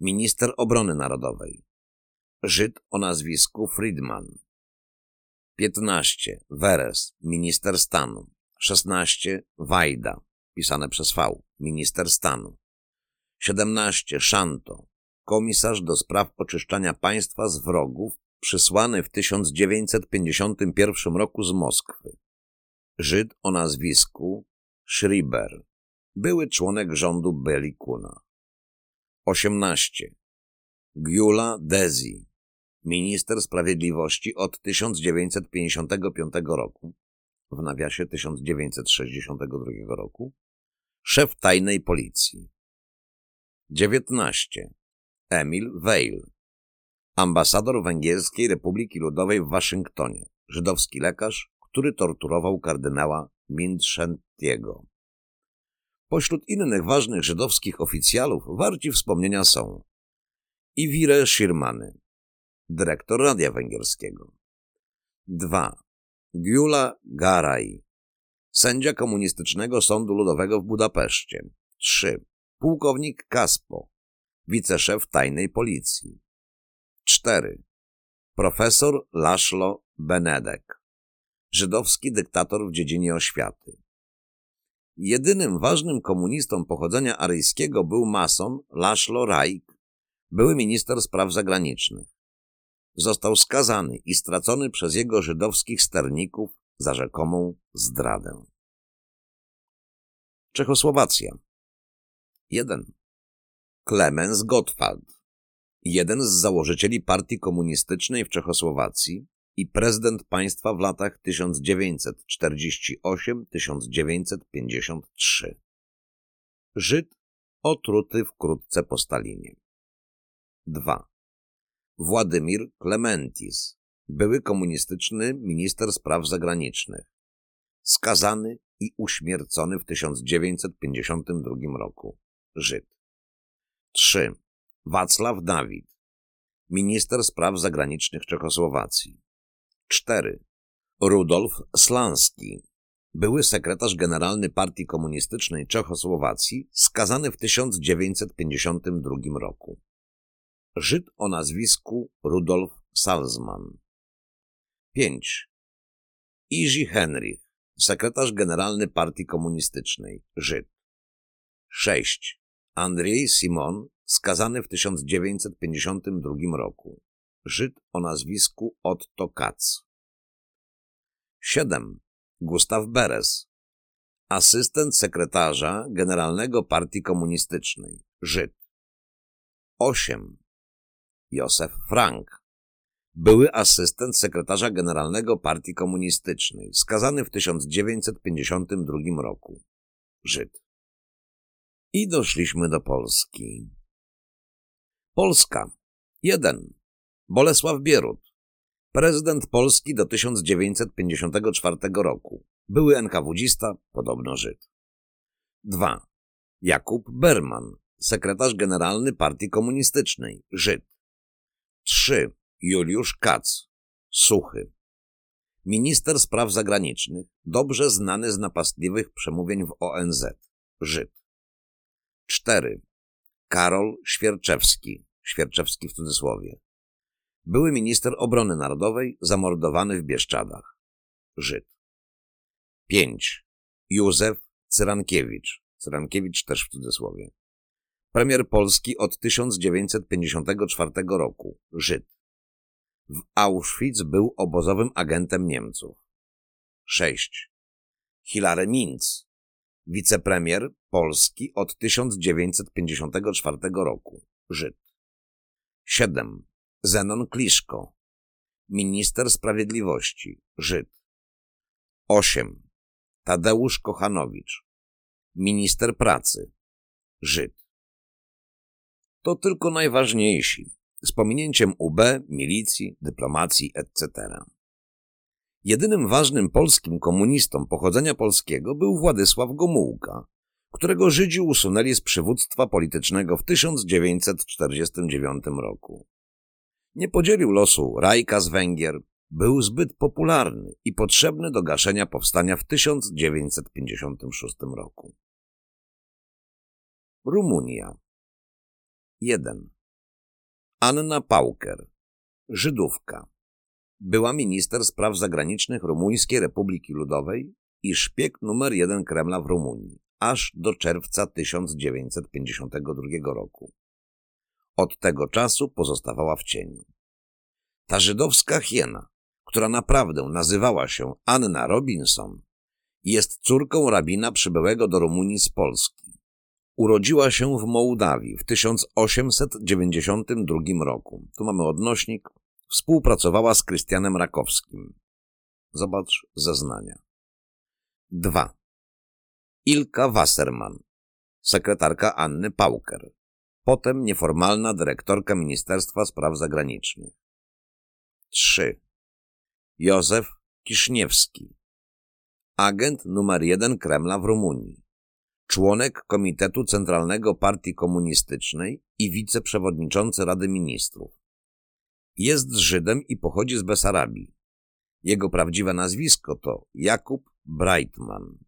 Minister obrony narodowej, Żyd o nazwisku Friedman. 15. Weres, minister stanu. 16. Wajda, pisane przez V, minister stanu. 17. Szanto, komisarz do spraw oczyszczania państwa z wrogów przysłany w 1951 roku z Moskwy. Żyd o nazwisku Schreiber, były członek rządu Belikuna. 18. Giula Dezi, minister sprawiedliwości od 1955 roku, w nawiasie 1962 roku, szef tajnej policji. 19. Emil Weil, ambasador Węgierskiej Republiki Ludowej w Waszyngtonie, żydowski lekarz, który torturował kardynała Mindszentiego. Pośród innych ważnych żydowskich oficjalów warci wspomnienia są Iwire Shirmany, dyrektor Radia Węgierskiego. 2. Gyula Garay, sędzia Komunistycznego Sądu Ludowego w Budapeszcie. 3. Pułkownik Kaspo, wiceszef tajnej policji. 4. Profesor Laszlo Benedek, żydowski dyktator w dziedzinie oświaty. Jedynym ważnym komunistą pochodzenia aryjskiego był mason Laszlo Rajk, były minister spraw zagranicznych. Został skazany i stracony przez jego żydowskich sterników za rzekomą zdradę. Czechosłowacja 1. Klemens Gottwald jeden z założycieli partii komunistycznej w Czechosłowacji i prezydent państwa w latach 1948-1953. Żyd otruty wkrótce po Stalinie. 2. Władimir Klementis, były komunistyczny minister spraw zagranicznych, skazany i uśmiercony w 1952 roku. Żyd. 3. Wacław Dawid, minister spraw zagranicznych Czechosłowacji. 4. Rudolf Slanski, były sekretarz generalny Partii Komunistycznej Czechosłowacji, skazany w 1952 roku. Żyd o nazwisku Rudolf Salzman. 5. Iży Henrich, sekretarz generalny Partii Komunistycznej, Żyd. 6. Andrzej Simon, skazany w 1952 roku. Żyd o nazwisku Otto Katz. 7. Gustaw Beres, asystent sekretarza generalnego Partii Komunistycznej, Żyd. 8. Józef Frank, były asystent sekretarza generalnego Partii Komunistycznej, skazany w 1952 roku, Żyd. I doszliśmy do Polski. Polska. 1. Bolesław Bierut. Prezydent Polski do 1954 roku. Były NKWdzista, podobno Żyd. 2. Jakub Berman. Sekretarz generalny Partii Komunistycznej. Żyd. 3. Juliusz Kac. Suchy. Minister spraw zagranicznych, dobrze znany z napastliwych przemówień w ONZ. Żyd. 4. Karol Świerczewski, Świerczewski w cudzysłowie. Były minister obrony narodowej, zamordowany w Bieszczadach. Żyd. 5. Józef Cyrankiewicz, Cyrankiewicz też w cudzysłowie. Premier Polski od 1954 roku, Żyd. W Auschwitz był obozowym agentem Niemców. 6. Hilary Minc, wicepremier Polski od 1954 roku, Żyd. 7. Zenon Kliszko, minister sprawiedliwości, Żyd. 8. Tadeusz Kochanowicz, minister pracy, Żyd. To tylko najważniejsi, z pominięciem UB, milicji, dyplomacji, etc. Jedynym ważnym polskim komunistą pochodzenia polskiego był Władysław Gomułka, którego Żydzi usunęli z przywództwa politycznego w 1949 roku. Nie podzielił losu Rajka z Węgier, był zbyt popularny i potrzebny do gaszenia powstania w 1956 roku. Rumunia 1. Anna Pauker, Żydówka. Była minister spraw zagranicznych Rumuńskiej Republiki Ludowej i szpieg numer jeden Kremla w Rumunii, aż do czerwca 1952 roku. Od tego czasu pozostawała w cieniu. Ta żydowska hiena, która naprawdę nazywała się Anna Robinson, jest córką rabina przybyłego do Rumunii z Polski. Urodziła się w Mołdawii w 1892 roku. Tu mamy odnośnik. Współpracowała z Krystianem Rakowskim. Zobacz zeznania. 2. Ilka Wasserman, sekretarka Anny Pauker, potem nieformalna dyrektorka Ministerstwa Spraw Zagranicznych. 3. Józef Kiszniewski, agent numer jeden Kremla w Rumunii, członek Komitetu Centralnego Partii Komunistycznej i wiceprzewodniczący Rady Ministrów. Jest Żydem i pochodzi z Besarabii. Jego prawdziwe nazwisko to Jakub Breitman.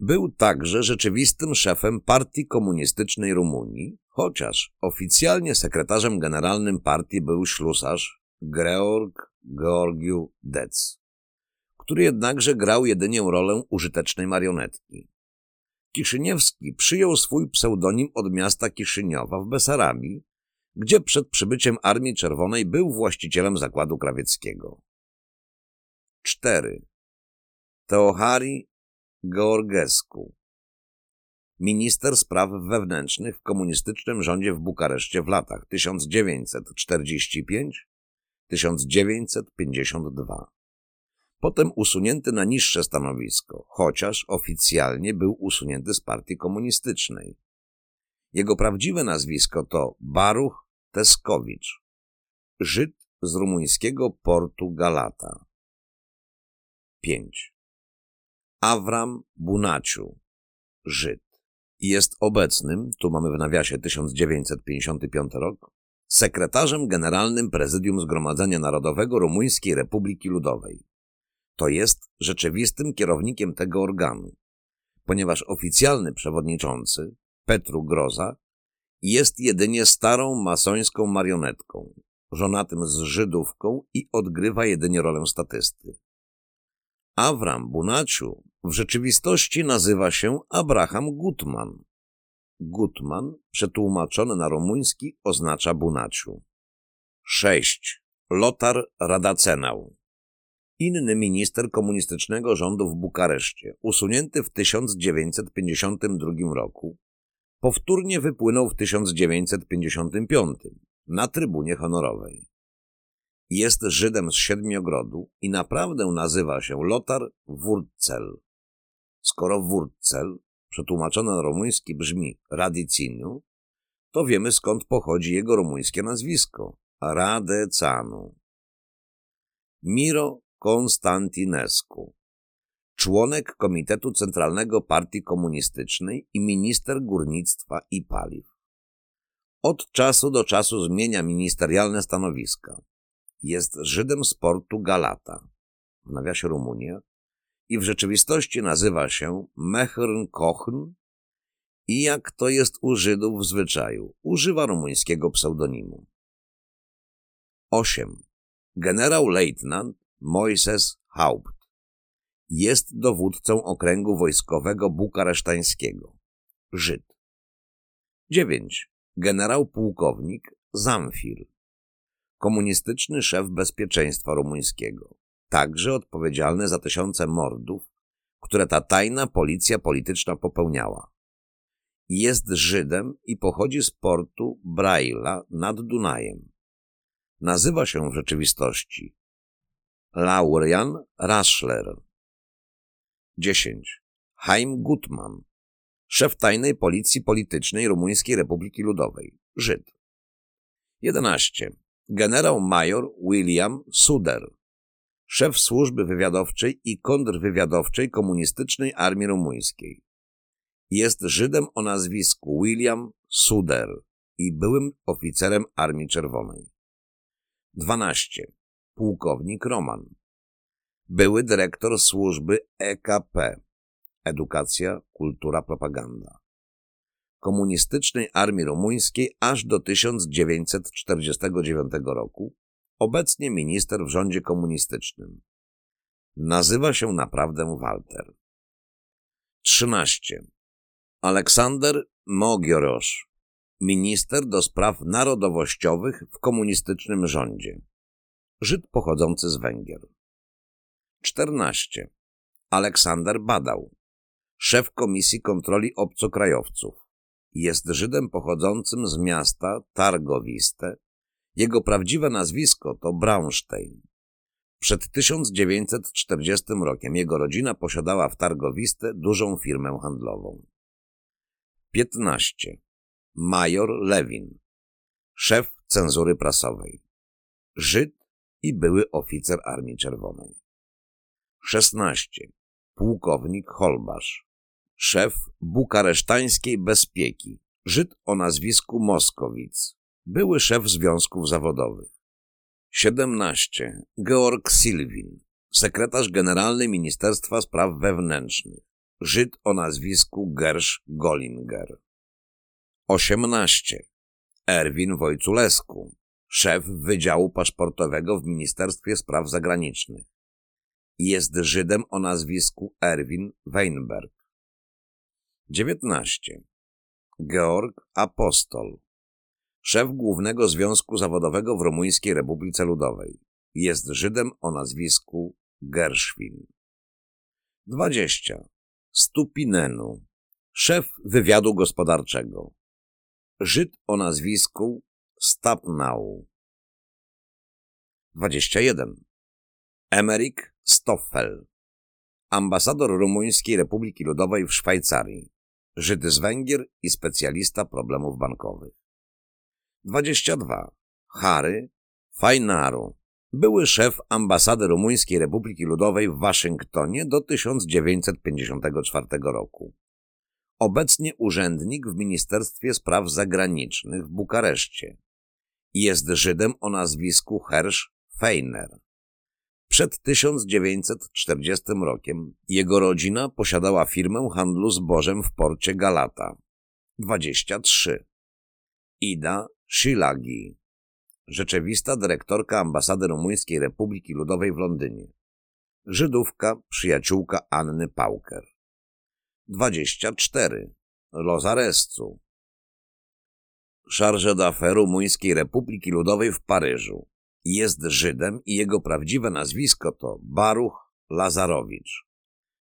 Był także rzeczywistym szefem Partii Komunistycznej Rumunii, chociaż oficjalnie sekretarzem generalnym partii był ślusarz Georg Georgiu Dec, który jednakże grał jedynie rolę użytecznej marionetki. Kiszyniewski przyjął swój pseudonim od miasta Kiszyniowa w Besarabii, gdzie przed przybyciem Armii Czerwonej był właścicielem zakładu krawieckiego. 4. Teohari Georgescu Minister Spraw Wewnętrznych w komunistycznym rządzie w Bukareszcie w latach 1945-1952. Potem usunięty na niższe stanowisko, chociaż oficjalnie był usunięty z partii komunistycznej. Jego prawdziwe nazwisko to Baruch Teskowicz, Żyd z rumuńskiego portu Galata. 5. Avram Bunaciu, Żyd. Jest obecnym, tu mamy w nawiasie 1955 rok, sekretarzem generalnym Prezydium Zgromadzenia Narodowego Rumuńskiej Republiki Ludowej. To jest rzeczywistym kierownikiem tego organu, ponieważ oficjalny przewodniczący, Petru Groza, jest jedynie starą masońską marionetką, żonatym z Żydówką i odgrywa jedynie rolę statysty. Avram Bunaciu w rzeczywistości nazywa się Abraham Gutman. Gutman, przetłumaczony na rumuński, oznacza Bunaciu. 6. Lotar Radacenał Inny minister komunistycznego rządu w Bukareszcie, usunięty w 1952 roku, powtórnie wypłynął w 1955 na trybunie honorowej. Jest Żydem z Siedmiogrodu i naprawdę nazywa się Lotar Wurzel. Skoro Wurzel, przetłumaczone na rumuński brzmi Radiciniu, to wiemy skąd pochodzi jego rumuńskie nazwisko – Radecanu. Miro Konstantinescu członek Komitetu Centralnego Partii Komunistycznej i minister górnictwa i paliw. Od czasu do czasu zmienia ministerialne stanowiska. Jest Żydem sportu Galata, w nawiasie Rumunia, i w rzeczywistości nazywa się Mechrn Kochn i jak to jest u Żydów w zwyczaju, używa rumuńskiego pseudonimu. 8. Generał lejtnant Moises Haupt jest dowódcą okręgu wojskowego bukaresztańskiego. Żyd. 9. Generał pułkownik Zamfir. Komunistyczny szef bezpieczeństwa rumuńskiego. Także odpowiedzialny za tysiące mordów, które ta tajna policja polityczna popełniała. Jest Żydem i pochodzi z portu Braila nad Dunajem. Nazywa się w rzeczywistości Laurian Raschler. 10. Haim Gutman, szef tajnej policji politycznej Rumuńskiej Republiki Ludowej, Żyd. 11. Generał major William Suder, szef służby wywiadowczej i kontrwywiadowczej komunistycznej armii rumuńskiej. Jest Żydem o nazwisku William Suder i byłym oficerem Armii Czerwonej. 12. Pułkownik Roman. Były dyrektor służby EKP. Edukacja, kultura, propaganda. Komunistycznej Armii Rumuńskiej aż do 1949 roku, obecnie minister w rządzie komunistycznym. Nazywa się naprawdę Walter. 13. Aleksander Mogiorosz, minister do spraw narodowościowych w komunistycznym rządzie. Żyd pochodzący z Węgier. 14. Aleksander Badał, szef Komisji Kontroli Obcokrajowców. Jest Żydem pochodzącym z miasta Targowiste. Jego prawdziwe nazwisko to Braunstein. Przed 1940 rokiem jego rodzina posiadała w Targowiste dużą firmę handlową. 15. Major Lewin, szef cenzury prasowej. Żyd i były oficer Armii Czerwonej. 16. Pułkownik Holbasz, szef bukaresztańskiej bezpieki, Żyd o nazwisku Moskowic, były szef związków zawodowych. 17. Georg Silwin, sekretarz generalny Ministerstwa Spraw Wewnętrznych, Żyd o nazwisku Gersz Golinger. 18. Erwin Wojculesku, szef Wydziału Paszportowego w Ministerstwie Spraw Zagranicznych. Jest Żydem o nazwisku Erwin Weinberg. 19. Georg Apostol, szef Głównego Związku Zawodowego w Rumuńskiej Republice Ludowej. Jest Żydem o nazwisku Gershwin. 20. Stupinenu, szef wywiadu gospodarczego. Żyd o nazwisku Stapnau. 21. Emerik Stoffel, ambasador Rumuńskiej Republiki Ludowej w Szwajcarii, Żyd z Węgier i specjalista problemów bankowych. 22. Harry Fajnaru, były szef ambasady Rumuńskiej Republiki Ludowej w Waszyngtonie do 1954 roku. Obecnie urzędnik w Ministerstwie Spraw Zagranicznych w Bukareszcie. Jest Żydem o nazwisku Hersch Feiner. Przed 1940 rokiem jego rodzina posiadała firmę handlu zbożem w porcie Galata. 23. Ida Szilagi, rzeczywista dyrektorka ambasady Rumuńskiej Republiki Ludowej w Londynie. Żydówka, przyjaciółka Anny Pauker. 24. Lozarescu. Charge d'affaires Rumuńskiej Republiki Ludowej w Paryżu. Jest Żydem i jego prawdziwe nazwisko to Baruch Lazarowicz,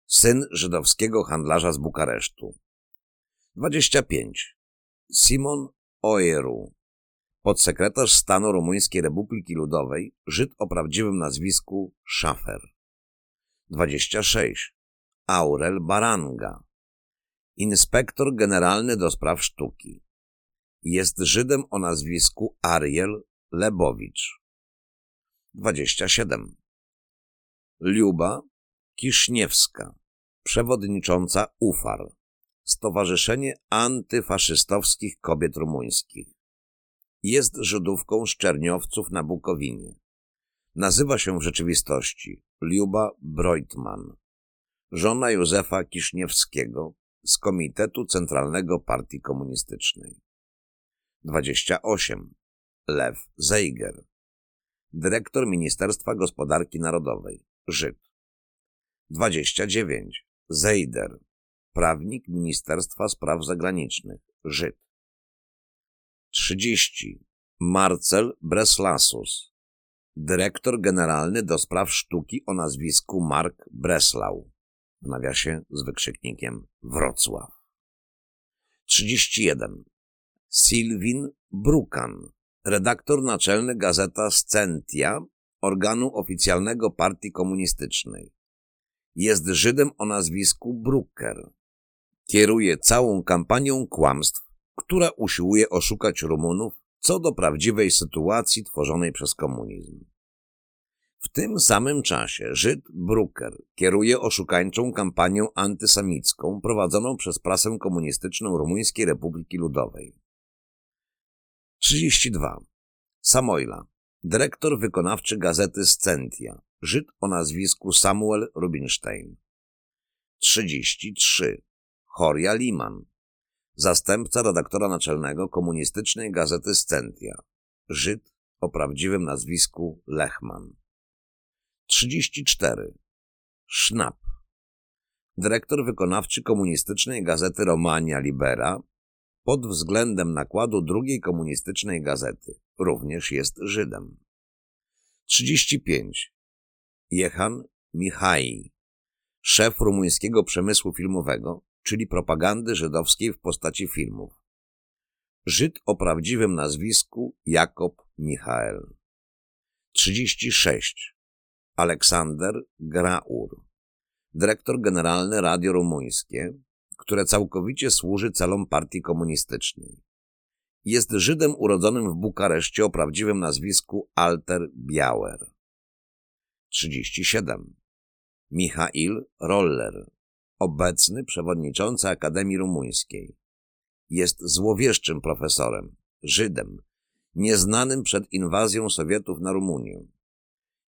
syn żydowskiego handlarza z Bukaresztu. 25. Simon Oeru, podsekretarz stanu Rumuńskiej Republiki Ludowej, Żyd o prawdziwym nazwisku Schafer. 26. Aurel Baranga, inspektor generalny do spraw sztuki. Jest Żydem o nazwisku Ariel Lebowicz. 27. Liuba Kiszniewska, przewodnicząca UFAR, Stowarzyszenie Antyfaszystowskich Kobiet Rumuńskich. Jest Żydówką z Czerniowców na Bukowinie. Nazywa się w rzeczywistości Liuba Breutman, żona Józefa Kiszniewskiego, z Komitetu Centralnego Partii Komunistycznej. 28. Lew Zeiger, dyrektor Ministerstwa Gospodarki Narodowej, Żyd. 29. Zeider, prawnik Ministerstwa Spraw Zagranicznych, Żyd. 30. Marcel Breslasus, dyrektor generalny do spraw sztuki o nazwisku Mark Breslau, w nawiasie z wykrzyknikiem Wrocław. 31. Sylwin Brukan, redaktor naczelny gazeta Scentia, organu oficjalnego partii komunistycznej. Jest Żydem o nazwisku Brucker. Kieruje całą kampanią kłamstw, która usiłuje oszukać Rumunów co do prawdziwej sytuacji tworzonej przez komunizm. W tym samym czasie Żyd Brucker kieruje oszukańczą kampanię antysemicką prowadzoną przez prasę komunistyczną Rumuńskiej Republiki Ludowej. 32. Samoila, dyrektor wykonawczy gazety Scentia, Żyd o nazwisku Samuel Rubinstein. 33. Horia Liman, zastępca redaktora naczelnego komunistycznej gazety Scentia, Żyd o prawdziwym nazwisku Lechman. 34. Schnapp, dyrektor wykonawczy komunistycznej gazety Romania Libera, pod względem nakładu drugiej komunistycznej gazety, również jest Żydem. 35. Jehan Michai, szef rumuńskiego przemysłu filmowego, czyli propagandy żydowskiej w postaci filmów. Żyd o prawdziwym nazwisku Jakob Michael. 36. Aleksander Graur, dyrektor generalny Radio Rumuńskie, które całkowicie służy celom partii komunistycznej. Jest Żydem urodzonym w Bukareszcie o prawdziwym nazwisku Alter Biauer. 37. Michail Roller, obecny przewodniczący Akademii Rumuńskiej. Jest złowieszczym profesorem, Żydem, nieznanym przed inwazją Sowietów na Rumunię.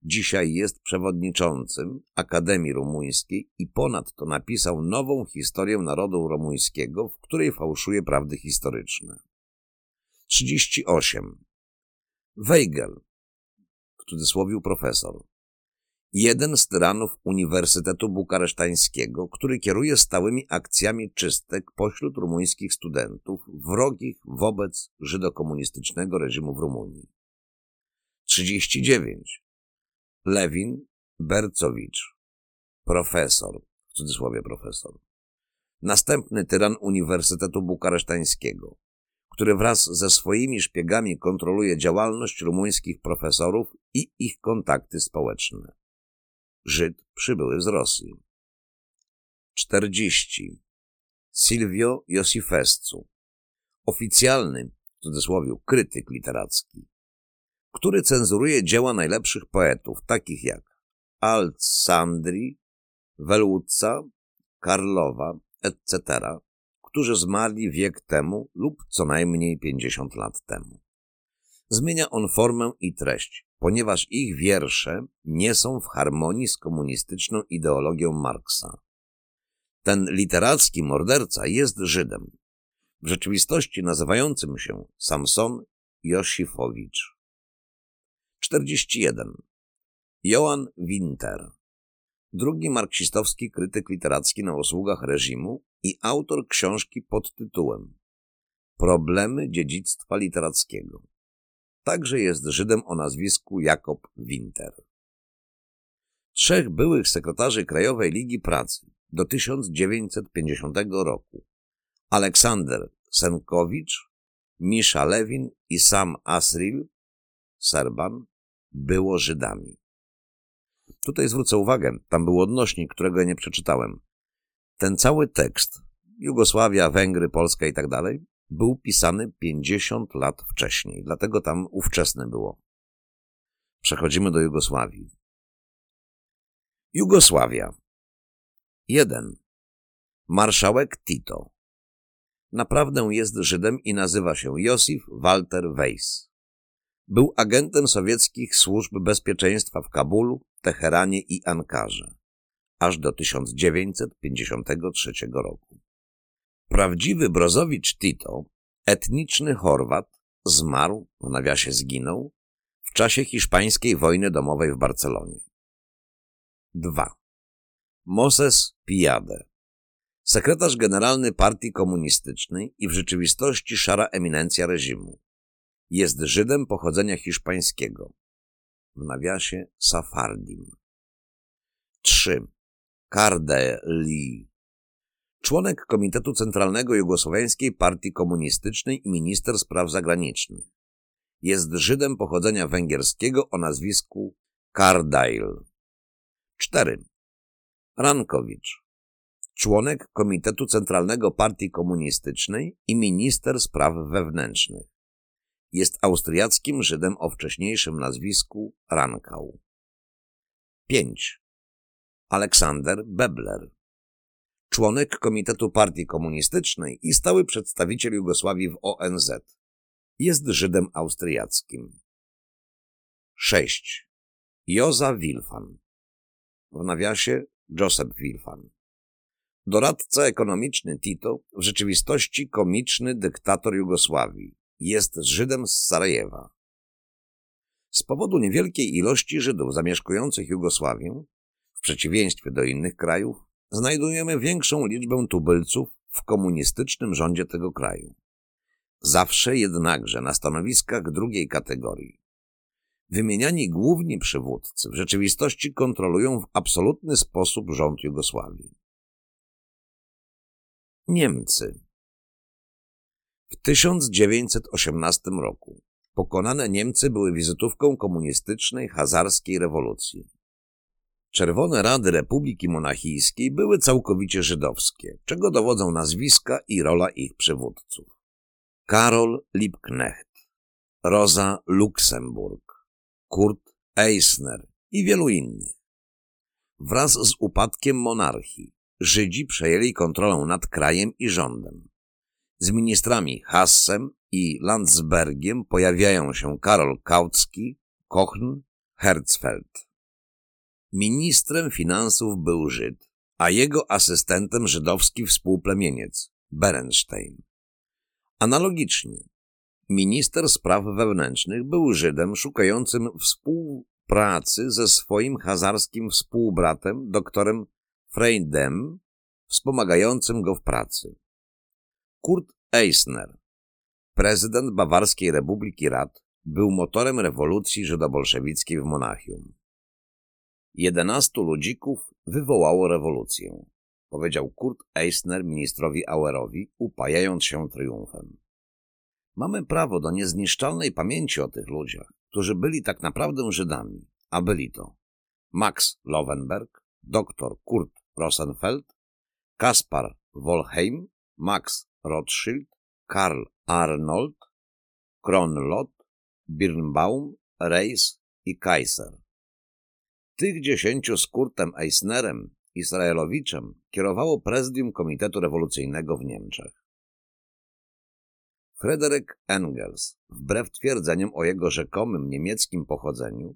Dzisiaj jest przewodniczącym Akademii Rumuńskiej i ponadto napisał nową historię narodu rumuńskiego, w której fałszuje prawdy historyczne. 38. Weigel, w cudzysłowie profesor, jeden z tyranów Uniwersytetu Bukaresztańskiego, który kieruje stałymi akcjami czystek pośród rumuńskich studentów wrogich wobec żydokomunistycznego reżimu w Rumunii. 39. Lewin Bercowicz, profesor, w cudzysłowie profesor, następny tyran Uniwersytetu Bukaresztańskiego, który wraz ze swoimi szpiegami kontroluje działalność rumuńskich profesorów i ich kontakty społeczne. Żyd przybyły z Rosji. 40. Silvio Josifescu, oficjalny, w cudzysłowie, krytyk literacki, który cenzuruje dzieła najlepszych poetów, takich jak Altsandri, Welutca, Karlowa, etc., którzy zmarli wiek temu lub co najmniej 50 lat temu. Zmienia on formę i treść, ponieważ ich wiersze nie są w harmonii z komunistyczną ideologią Marksa. Ten literacki morderca jest Żydem, w rzeczywistości nazywającym się Samson Josifowicz. 41. Joan Winter Drugi marksistowski krytyk literacki na usługach reżimu i autor książki pod tytułem Problemy dziedzictwa literackiego. Także jest Żydem o nazwisku Jakob Winter. Trzech byłych sekretarzy Krajowej Ligi Pracy do 1950 roku Aleksander Senkowicz, Misza Lewin i Sam Asril Serban było Żydami. Tutaj zwrócę uwagę, tam był odnośnik, którego nie przeczytałem. Ten cały tekst, Jugosławia, Węgry, Polska i tak dalej, był pisany 50 lat wcześniej, dlatego tam ówczesne było. Przechodzimy do Jugosławii. Jugosławia. 1. Marszałek Tito. Naprawdę jest Żydem i nazywa się Josif Walter Weiss. Był agentem sowieckich służb bezpieczeństwa w Kabulu, Teheranie i Ankarze, aż do 1953 roku. Prawdziwy Brozowicz Tito, etniczny Chorwat, zmarł, w nawiasie zginął, w czasie hiszpańskiej wojny domowej w Barcelonie. 2. Moses Piade, sekretarz generalny partii komunistycznej i w rzeczywistości szara eminencja reżimu. Jest Żydem pochodzenia hiszpańskiego. W nawiasie Safardim. 3. Kardeli, członek Komitetu Centralnego Jugosłowiańskiej Partii Komunistycznej i minister spraw zagranicznych. Jest Żydem pochodzenia węgierskiego o nazwisku Kardail. 4. Rankowicz, członek Komitetu Centralnego Partii Komunistycznej i minister spraw wewnętrznych. Jest austriackim Żydem o wcześniejszym nazwisku Rankau. 5. Aleksander Bebler, członek Komitetu Partii Komunistycznej i stały przedstawiciel Jugosławii w ONZ. Jest Żydem austriackim. 6. Joza Wilfan, w nawiasie Joseph Wilfan. Doradca ekonomiczny Tito, w rzeczywistości komiczny dyktator Jugosławii. Jest Żydem z Sarajewa. Z powodu niewielkiej ilości Żydów zamieszkujących Jugosławię, w przeciwieństwie do innych krajów, znajdujemy większą liczbę tubylców w komunistycznym rządzie tego kraju. Zawsze jednakże na stanowiskach drugiej kategorii. Wymieniani główni przywódcy w rzeczywistości kontrolują w absolutny sposób rząd Jugosławii. Niemcy W 1918 roku pokonane Niemcy były wizytówką komunistycznej hazarskiej rewolucji. Czerwone Rady Republiki Monachijskiej były całkowicie żydowskie, czego dowodzą nazwiska i rola ich przywódców. Karol Liebknecht, Rosa Luxemburg, Kurt Eisner i wielu innych. Wraz z upadkiem monarchii Żydzi przejęli kontrolę nad krajem i rządem. Z ministrami Hassem i Landsbergiem pojawiają się Karol Kautsky, Kochn, Herzfeld. Ministrem finansów był Żyd, a jego asystentem żydowski współplemieniec, Berenstein. Analogicznie, minister spraw wewnętrznych był Żydem szukającym współpracy ze swoim hazarskim współbratem, doktorem Freidem, wspomagającym go w pracy. Kurt Eisner, prezydent Bawarskiej Republiki Rad, był motorem rewolucji żydobolszewickiej w Monachium. Jedenastu ludzików wywołało rewolucję, powiedział Kurt Eisner ministrowi Auerowi, upajając się triumfem. Mamy prawo do niezniszczalnej pamięci o tych ludziach, którzy byli tak naprawdę Żydami, a byli to Max Lovenberg, dr Kurt Rosenfeld, Kaspar Wolheim, Max Rothschild, Karl Arnold, Kronlot, Birnbaum, Reis i Kaiser. Tych dziesięciu z Kurtem Eisnerem, Israelowiczem, kierowało prezydium Komitetu Rewolucyjnego w Niemczech. Frederick Engels, wbrew twierdzeniom o jego rzekomym niemieckim pochodzeniu,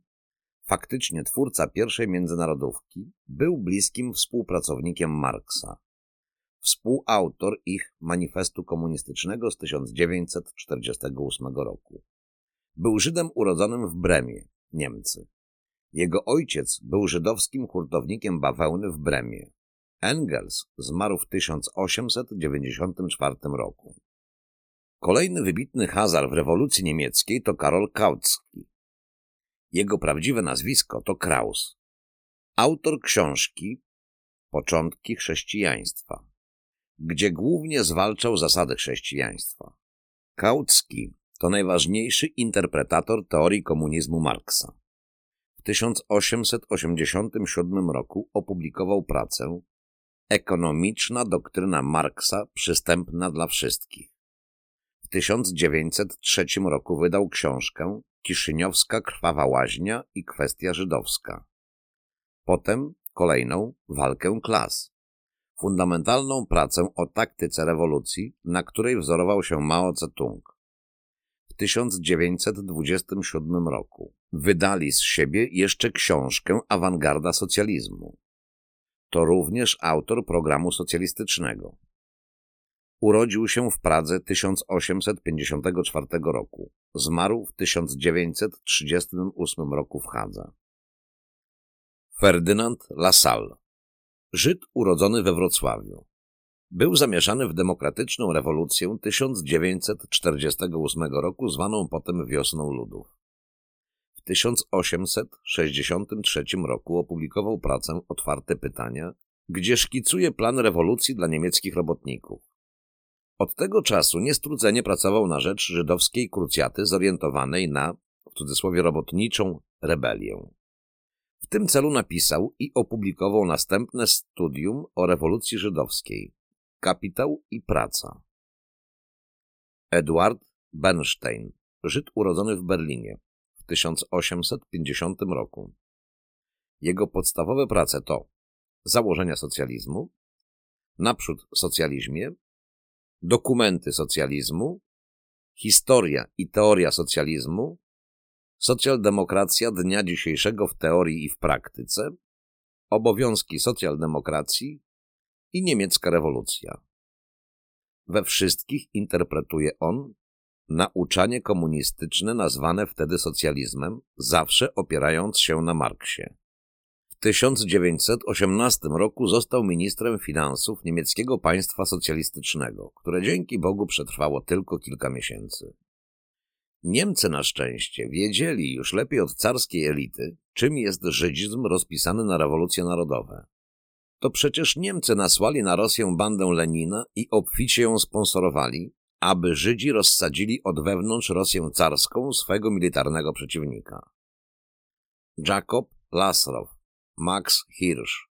faktycznie twórca pierwszej międzynarodówki, był bliskim współpracownikiem Marksa. Współautor ich manifestu komunistycznego z 1948 roku. Był Żydem urodzonym w Bremie, Niemcy. Jego ojciec był żydowskim hurtownikiem bawełny w Bremie. Engels zmarł w 1894 roku. Kolejny wybitny hazar w rewolucji niemieckiej to Karol Kautsky. Jego prawdziwe nazwisko to Kraus. Autor książki Początki chrześcijaństwa, gdzie głównie zwalczał zasady chrześcijaństwa. Kautsky to najważniejszy interpretator teorii komunizmu Marksa. W 1887 roku opublikował pracę Ekonomiczna doktryna Marksa przystępna dla wszystkich. W 1903 roku wydał książkę Kiszyniowska krwawa łaźnia i kwestia żydowska. Potem kolejną Walkę klas. Fundamentalną pracę o taktyce rewolucji, na której wzorował się Mao Tse-tung. W 1927 roku wydali z siebie jeszcze książkę Awangarda socjalizmu. To również autor programu socjalistycznego. Urodził się w Pradze 1854 roku. Zmarł w 1938 roku w Hadze. Ferdynand Lassalle Żyd urodzony we Wrocławiu. Był zamieszany w demokratyczną rewolucję 1948 roku, zwaną potem Wiosną Ludów. W 1863 roku opublikował pracę Otwarte Pytania, gdzie szkicuje plan rewolucji dla niemieckich robotników. Od tego czasu niestrudzenie pracował na rzecz żydowskiej krucjaty zorientowanej na, w cudzysłowie robotniczą, rebelię. Tym celu napisał i opublikował następne studium o rewolucji żydowskiej Kapitał i praca. Eduard Bernstein, Żyd urodzony w Berlinie w 1850 roku. Jego podstawowe prace to Założenia socjalizmu, Naprzód socjalizmie, Dokumenty socjalizmu, Historia i teoria socjalizmu, Socjaldemokracja dnia dzisiejszego w teorii i w praktyce, Obowiązki socjaldemokracji i niemiecka rewolucja. We wszystkich interpretuje on nauczanie komunistyczne nazwane wtedy socjalizmem, zawsze opierając się na Marksie. W 1918 roku został ministrem finansów niemieckiego państwa socjalistycznego, które dzięki Bogu przetrwało tylko kilka miesięcy. Niemcy na szczęście wiedzieli już lepiej od carskiej elity, czym jest żydizm rozpisany na rewolucje narodowe. To przecież Niemcy nasłali na Rosję bandę Lenina i obficie ją sponsorowali, aby Żydzi rozsadzili od wewnątrz Rosję carską swego militarnego przeciwnika. Jakob Lasrow, Max Hirsch,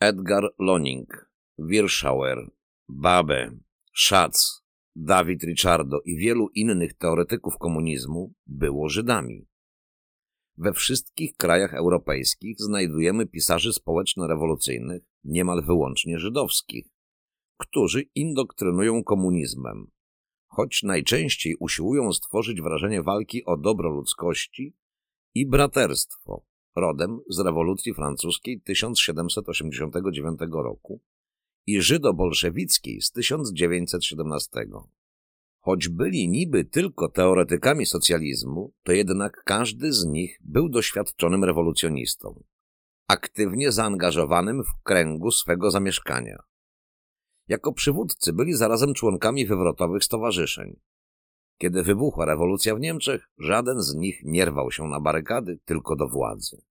Edgar Loning, Wirschauer, Babe, Schatz, Dawid Ricciardo i wielu innych teoretyków komunizmu było Żydami. We wszystkich krajach europejskich znajdujemy pisarzy społeczno-rewolucyjnych, niemal wyłącznie żydowskich, którzy indoktrynują komunizmem, choć najczęściej usiłują stworzyć wrażenie walki o dobro ludzkości i braterstwo, rodem z rewolucji francuskiej 1789 roku i żydo-bolszewickiej z 1917. Choć byli niby tylko teoretykami socjalizmu, to jednak każdy z nich był doświadczonym rewolucjonistą, aktywnie zaangażowanym w kręgu swego zamieszkania. Jako przywódcy byli zarazem członkami wywrotowych stowarzyszeń. Kiedy wybuchła rewolucja w Niemczech, żaden z nich nie rwał się na barykady, tylko do władzy.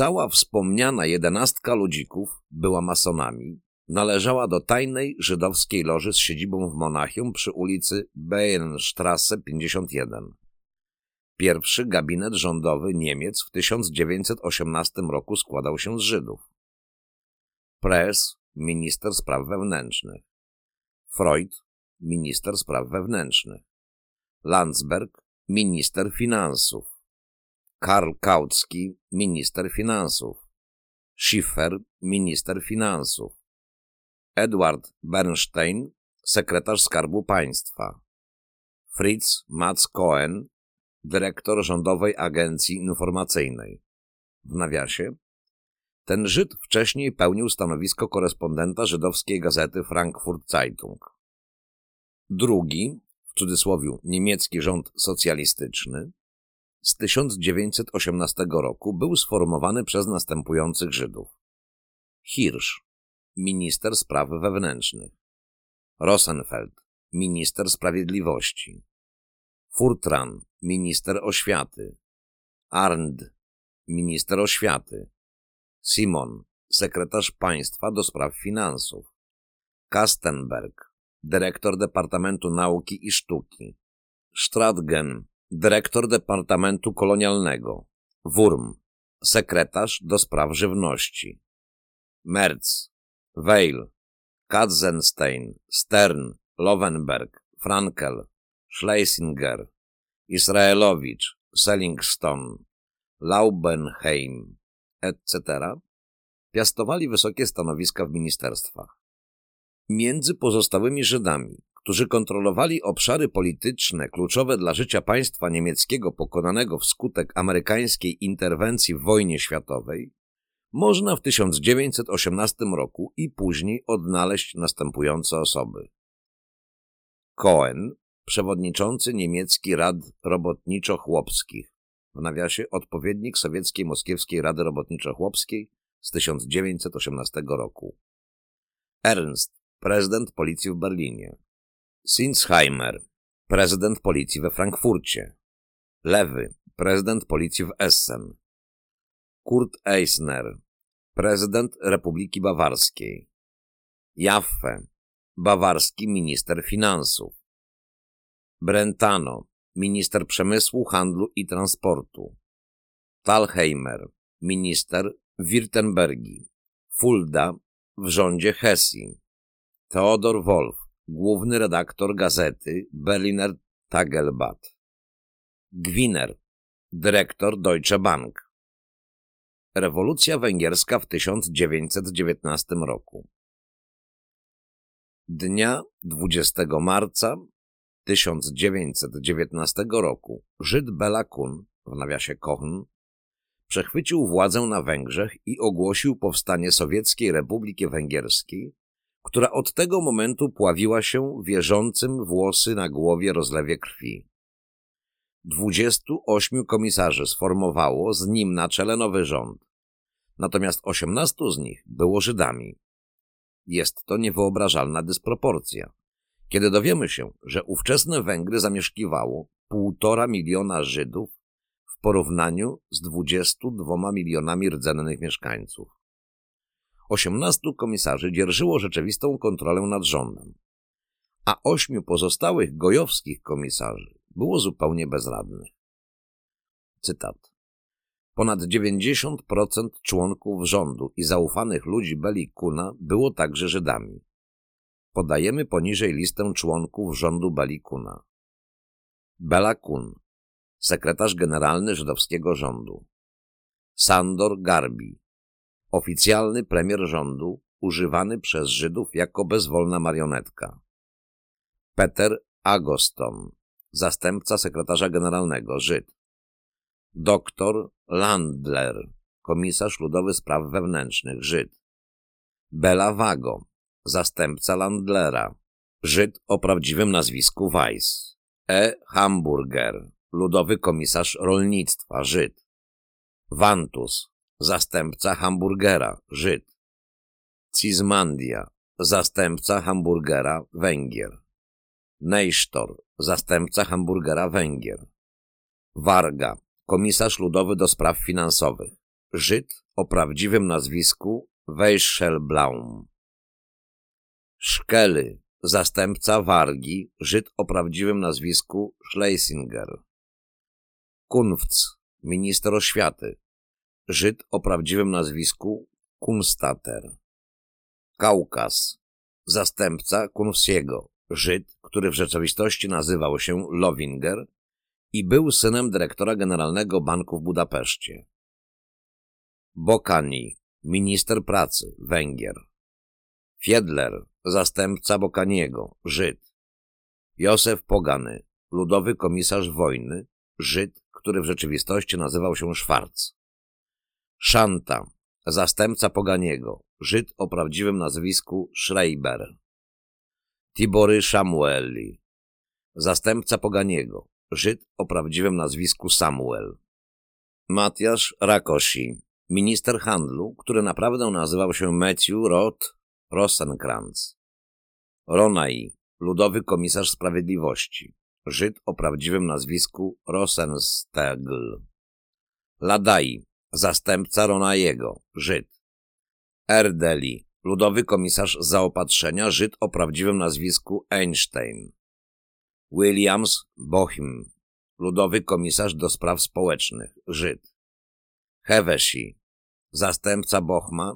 Cała wspomniana jedenastka ludzików była masonami, należała do tajnej żydowskiej loży z siedzibą w Monachium przy ulicy Beinstrasse 51. Pierwszy gabinet rządowy Niemiec w 1918 roku składał się z Żydów. Press, minister spraw wewnętrznych. Freud, minister spraw wewnętrznych. Landsberg, minister finansów. Karl Kautsky, minister finansów. Schiffer, minister finansów. Edward Bernstein, sekretarz Skarbu Państwa. Fritz Matz Cohen, dyrektor Rządowej Agencji Informacyjnej. W nawiasie ten Żyd wcześniej pełnił stanowisko korespondenta żydowskiej gazety Frankfurt Zeitung. Drugi, w cudzysłowie niemiecki rząd socjalistyczny, z 1918 roku był sformowany przez następujących Żydów. Hirsch, minister spraw wewnętrznych. Rosenfeld, minister sprawiedliwości. Furtran, minister oświaty. Arndt, minister oświaty. Simon, sekretarz państwa do spraw finansów. Kastenberg, dyrektor Departamentu Nauki i Sztuki. Stradgen, dyrektor Departamentu Kolonialnego. Wurm, sekretarz do spraw żywności. Merz, Weil, Katzenstein, Stern, Lovenberg, Frankel, Schlesinger, Israelowicz, Sellingston, Laubenheim, etc., piastowali wysokie stanowiska w ministerstwach. Między pozostałymi Żydami, którzy kontrolowali obszary polityczne kluczowe dla życia państwa niemieckiego pokonanego wskutek amerykańskiej interwencji w wojnie światowej, można w 1918 roku i później odnaleźć następujące osoby. Cohen, przewodniczący niemiecki Rad Robotniczo-Chłopskich, w nawiasie odpowiednik sowieckiej Moskiewskiej Rady Robotniczo-Chłopskiej z 1918 roku. Ernst, prezydent policji w Berlinie. Sinsheimer, prezydent policji we Frankfurcie. Lewy, prezydent policji w Essen. Kurt Eisner, prezydent Republiki Bawarskiej. Jaffe, bawarski minister finansów. Brentano, minister przemysłu, handlu i transportu. Talheimer, minister Wirtembergi. Fulda w rządzie Hesji. Theodor Wolf, główny redaktor gazety Berliner Tagelblatt. Gwiner, dyrektor Deutsche Bank. Rewolucja węgierska w 1919 roku. Dnia 20 marca 1919 roku Żyd Bela Kun, w nawiasie Kochn, przechwycił władzę na Węgrzech i ogłosił powstanie Sowieckiej Republiki Węgierskiej, która od tego momentu pławiła się wierzącym włosy na głowie rozlewie krwi. 28 komisarzy sformowało z nim na czele nowy rząd, natomiast 18 z nich było Żydami. Jest to niewyobrażalna dysproporcja. Kiedy dowiemy się, że ówczesne Węgry zamieszkiwało półtora miliona Żydów w porównaniu z 22 milionami rdzennych mieszkańców. 18 komisarzy dzierżyło rzeczywistą kontrolę nad rządem, a ośmiu pozostałych gojowskich komisarzy było zupełnie bezradnych. Cytat. Ponad 90% członków rządu i zaufanych ludzi Belikuna było także Żydami. Podajemy poniżej listę członków rządu Balikuna. Belakun, sekretarz generalny żydowskiego rządu. Sandor Garbi, oficjalny premier rządu, używany przez Żydów jako bezwolna marionetka. Peter Agoston, zastępca sekretarza generalnego, Żyd. Doktor Landler, komisarz ludowy spraw wewnętrznych, Żyd. Bela Wago, zastępca Landlera, Żyd o prawdziwym nazwisku Weiss. E. Hamburger, ludowy komisarz rolnictwa, Żyd. Wantus, zastępca Hamburgera, Żyd. Cizmandia, zastępca Hamburgera, Węgier. Neistor, zastępca Hamburgera, Węgier. Warga, komisarz ludowy do spraw finansowych, Żyd o prawdziwym nazwisku Weisselblaum. Szkely, zastępca Wargi, Żyd o prawdziwym nazwisku Schlesinger. Kunfc, minister oświaty, Żyd o prawdziwym nazwisku Kunstater. Kaukaz, zastępca Kunfsiego, Żyd, który w rzeczywistości nazywał się Lowinger i był synem dyrektora generalnego banku w Budapeszcie. Bokani, minister pracy, Węgier. Fiedler, zastępca Bokaniego, Żyd. Józef Pogany, ludowy komisarz wojny, Żyd, który w rzeczywistości nazywał się Szwarc. Szanta, zastępca Poganiego, Żyd o prawdziwym nazwisku Schreiber. Tibory Samueli, zastępca Poganiego, Żyd o prawdziwym nazwisku Samuel. Matiasz Rakosi, minister handlu, który naprawdę nazywał się Matthew Roth Rosenkrantz. Ronai, ludowy komisarz sprawiedliwości, Żyd o prawdziwym nazwisku Rosenstegl. Ladai, zastępca Ronajego, Żyd. Erdeli, ludowy komisarz zaopatrzenia, Żyd o prawdziwym nazwisku Einstein. Williams Bochim, ludowy komisarz do spraw społecznych, Żyd. Hevesi, zastępca Bochma,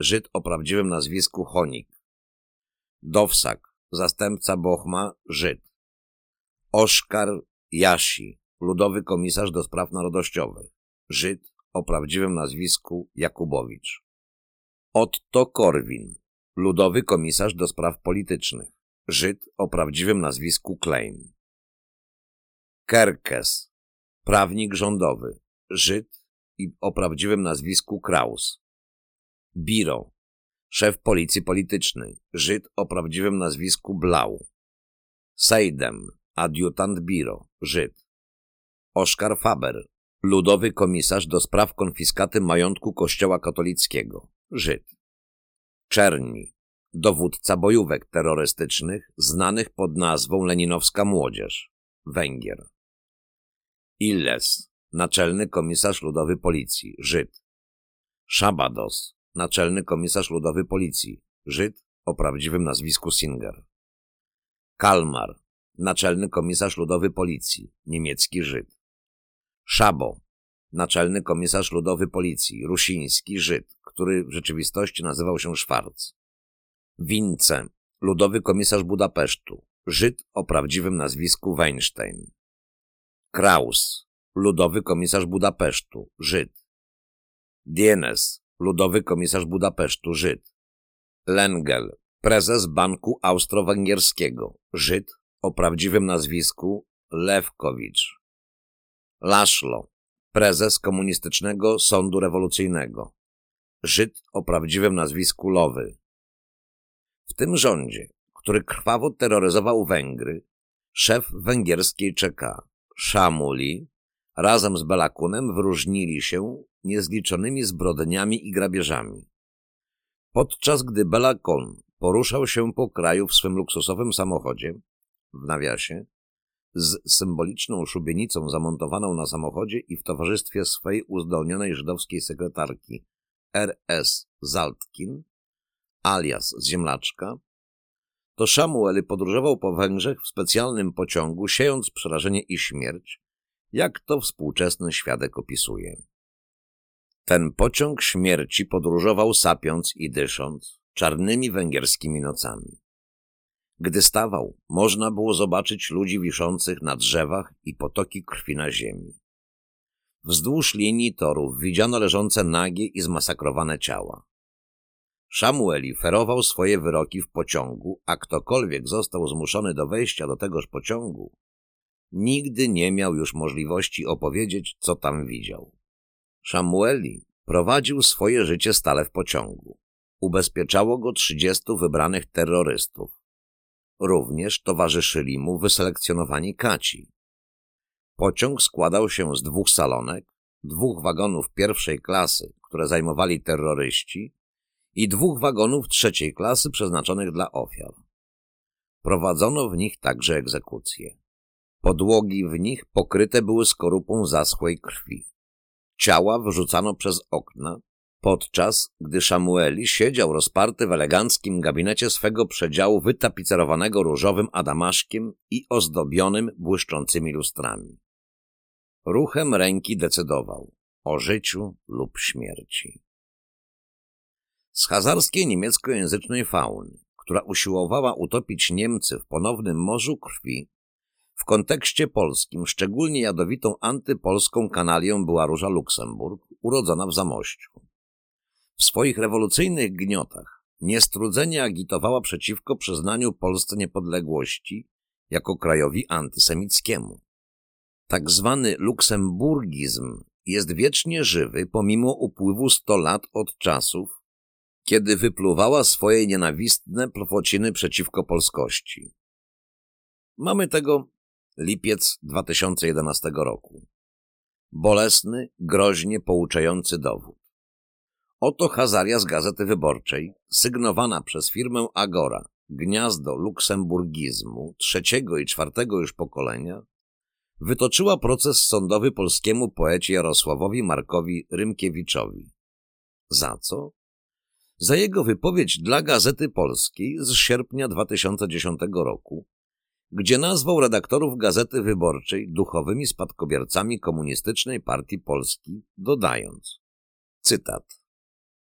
Żyd o prawdziwym nazwisku Honik. Dowsak, zastępca Bochma, Żyd. Oszkar Jasi, ludowy komisarz do spraw narodowościowych, Żyd o prawdziwym nazwisku Jakubowicz. Otto Korwin, ludowy komisarz do spraw politycznych, Żyd o prawdziwym nazwisku Klein. Kerkes, prawnik rządowy, Żyd i o prawdziwym nazwisku Kraus. Biro, szef policji politycznej, Żyd o prawdziwym nazwisku Blau. Sejdem, adiutant Biro, Żyd. Oskar Faber, ludowy komisarz do spraw konfiskaty majątku kościoła katolickiego, Żyd. Czerni, dowódca bojówek terrorystycznych znanych pod nazwą Leninowska Młodzież, Węgier. Illes, naczelny komisarz ludowy policji, Żyd. Szabados, naczelny komisarz ludowy policji, Żyd o prawdziwym nazwisku Singer. Kalmar, naczelny komisarz ludowy policji, niemiecki Żyd. Szabo, naczelny komisarz ludowy policji, rusiński Żyd, który w rzeczywistości nazywał się Szwarc. Wince, ludowy komisarz Budapesztu, Żyd o prawdziwym nazwisku Weinstein. Kraus, ludowy komisarz Budapesztu, Żyd. Dienes, ludowy komisarz Budapesztu, Żyd. Lengel, prezes Banku Austro-Węgierskiego, Żyd o prawdziwym nazwisku Lewkowicz. Laszlo, prezes Komunistycznego Sądu Rewolucyjnego, Żyd o prawdziwym nazwisku Lowy. W tym rządzie, który krwawo terroryzował Węgry, szef węgierskiej czeka, Szamuli, razem z Belakunem wyróżnili się niezliczonymi zbrodniami i grabieżami. Podczas gdy Belakon poruszał się po kraju w swym luksusowym samochodzie, w nawiasie, z symboliczną szubienicą zamontowaną na samochodzie i w towarzystwie swej uzdolnionej żydowskiej sekretarki R.S. Zaltkin, alias Ziemlaczka, to Samuel podróżował po Węgrzech w specjalnym pociągu, siejąc przerażenie i śmierć, jak to współczesny świadek opisuje. Ten pociąg śmierci podróżował sapiąc i dysząc czarnymi węgierskimi nocami. Gdy stawał, można było zobaczyć ludzi wiszących na drzewach i potoki krwi na ziemi. Wzdłuż linii torów widziano leżące nagie i zmasakrowane ciała. Samueli ferował swoje wyroki w pociągu, a ktokolwiek został zmuszony do wejścia do tegoż pociągu, nigdy nie miał już możliwości opowiedzieć, co tam widział. Samueli prowadził swoje życie stale w pociągu. Ubezpieczało go trzydziestu wybranych terrorystów. Również towarzyszyli mu wyselekcjonowani kaci. Pociąg składał się z dwóch salonek, dwóch wagonów pierwszej klasy, które zajmowali terroryści i dwóch wagonów trzeciej klasy przeznaczonych dla ofiar. Prowadzono w nich także egzekucje. Podłogi w nich pokryte były skorupą zaschłej krwi. Ciała wyrzucano przez okna, podczas gdy Samueli siedział rozparty w eleganckim gabinecie swego przedziału wytapicerowanego różowym adamaszkiem i ozdobionym błyszczącymi lustrami. Ruchem ręki decydował o życiu lub śmierci. Z hazarskiej niemieckojęzycznej fauny, która usiłowała utopić Niemcy w ponownym morzu krwi, w kontekście polskim szczególnie jadowitą antypolską kanalią była Róża Luksemburg, urodzona w Zamościu. W swoich rewolucyjnych gniotach niestrudzenie agitowała przeciwko przyznaniu Polsce niepodległości jako krajowi antysemickiemu. Tak zwany luksemburgizm jest wiecznie żywy pomimo upływu sto lat od czasów, kiedy wypluwała swoje nienawistne plwociny przeciwko polskości. Mamy tego lipiec 2011 roku. Bolesny, groźnie pouczający dowód. Oto Hazaria z Gazety Wyborczej, sygnowana przez firmę Agora, gniazdo luksemburgizmu trzeciego i czwartego już pokolenia, wytoczyła proces sądowy polskiemu poecie Jarosławowi Markowi Rymkiewiczowi. Za co? Za jego wypowiedź dla Gazety Polskiej z sierpnia 2010 roku, gdzie nazwał redaktorów Gazety Wyborczej duchowymi spadkobiercami komunistycznej partii Polski, dodając, cytat,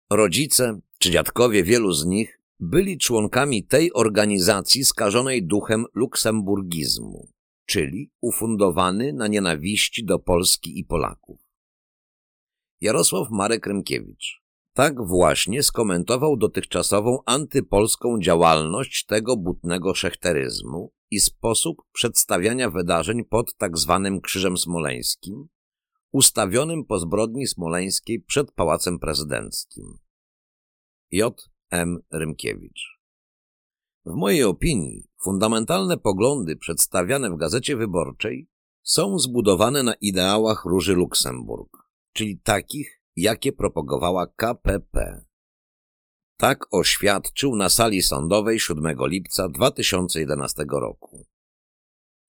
Rodzice czy dziadkowie wielu z nich byli członkami tej organizacji skażonej duchem luksemburgizmu, czyli ufundowany na nienawiści do Polski i Polaków. Jarosław Marek Rymkiewicz tak właśnie skomentował dotychczasową antypolską działalność tego butnego szechteryzmu i sposób przedstawiania wydarzeń pod tak zwanym Krzyżem Smoleńskim, ustawionym po zbrodni smoleńskiej przed Pałacem Prezydenckim. J. M. Rymkiewicz. W mojej opinii fundamentalne poglądy przedstawiane w Gazecie Wyborczej są zbudowane na ideałach Róży Luksemburg, czyli takich, jakie propagowała KPP. Tak oświadczył na sali sądowej 7 lipca 2011 roku.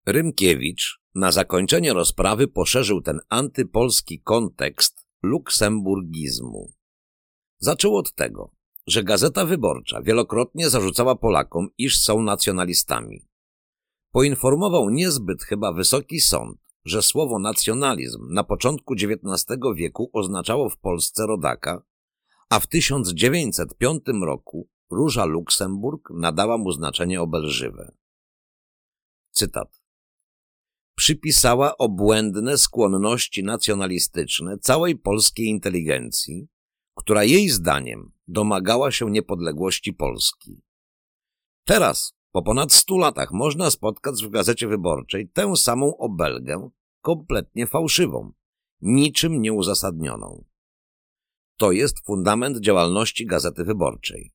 Rymkiewicz na zakończenie rozprawy poszerzył ten antypolski kontekst luksemburgizmu. Zaczął od tego, że Gazeta Wyborcza wielokrotnie zarzucała Polakom, iż są nacjonalistami. Poinformował niezbyt chyba wysoki sąd, że słowo nacjonalizm na początku XIX wieku oznaczało w Polsce rodaka, a w 1905 roku Róża Luksemburg nadała mu znaczenie obelżywe. Cytat. Przypisała obłędne skłonności nacjonalistyczne całej polskiej inteligencji, która jej zdaniem domagała się niepodległości Polski. Teraz, po ponad stu latach, można spotkać w Gazecie Wyborczej tę samą obelgę, kompletnie fałszywą, niczym nieuzasadnioną. To jest fundament działalności Gazety Wyborczej.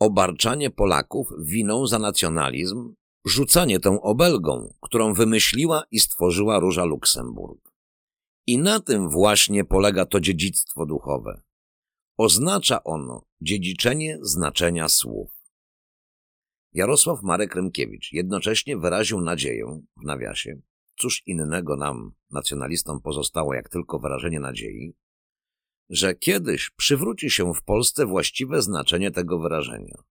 Obarczanie Polaków winą za nacjonalizm, rzucanie tą obelgą, którą wymyśliła i stworzyła Róża Luksemburg. I na tym właśnie polega to dziedzictwo duchowe. Oznacza ono dziedziczenie znaczenia słów. Jarosław Marek Rymkiewicz jednocześnie wyraził nadzieję, w nawiasie, cóż innego nam, nacjonalistom, pozostało jak tylko wyrażenie nadziei, że kiedyś przywróci się w Polsce właściwe znaczenie tego wyrażenia.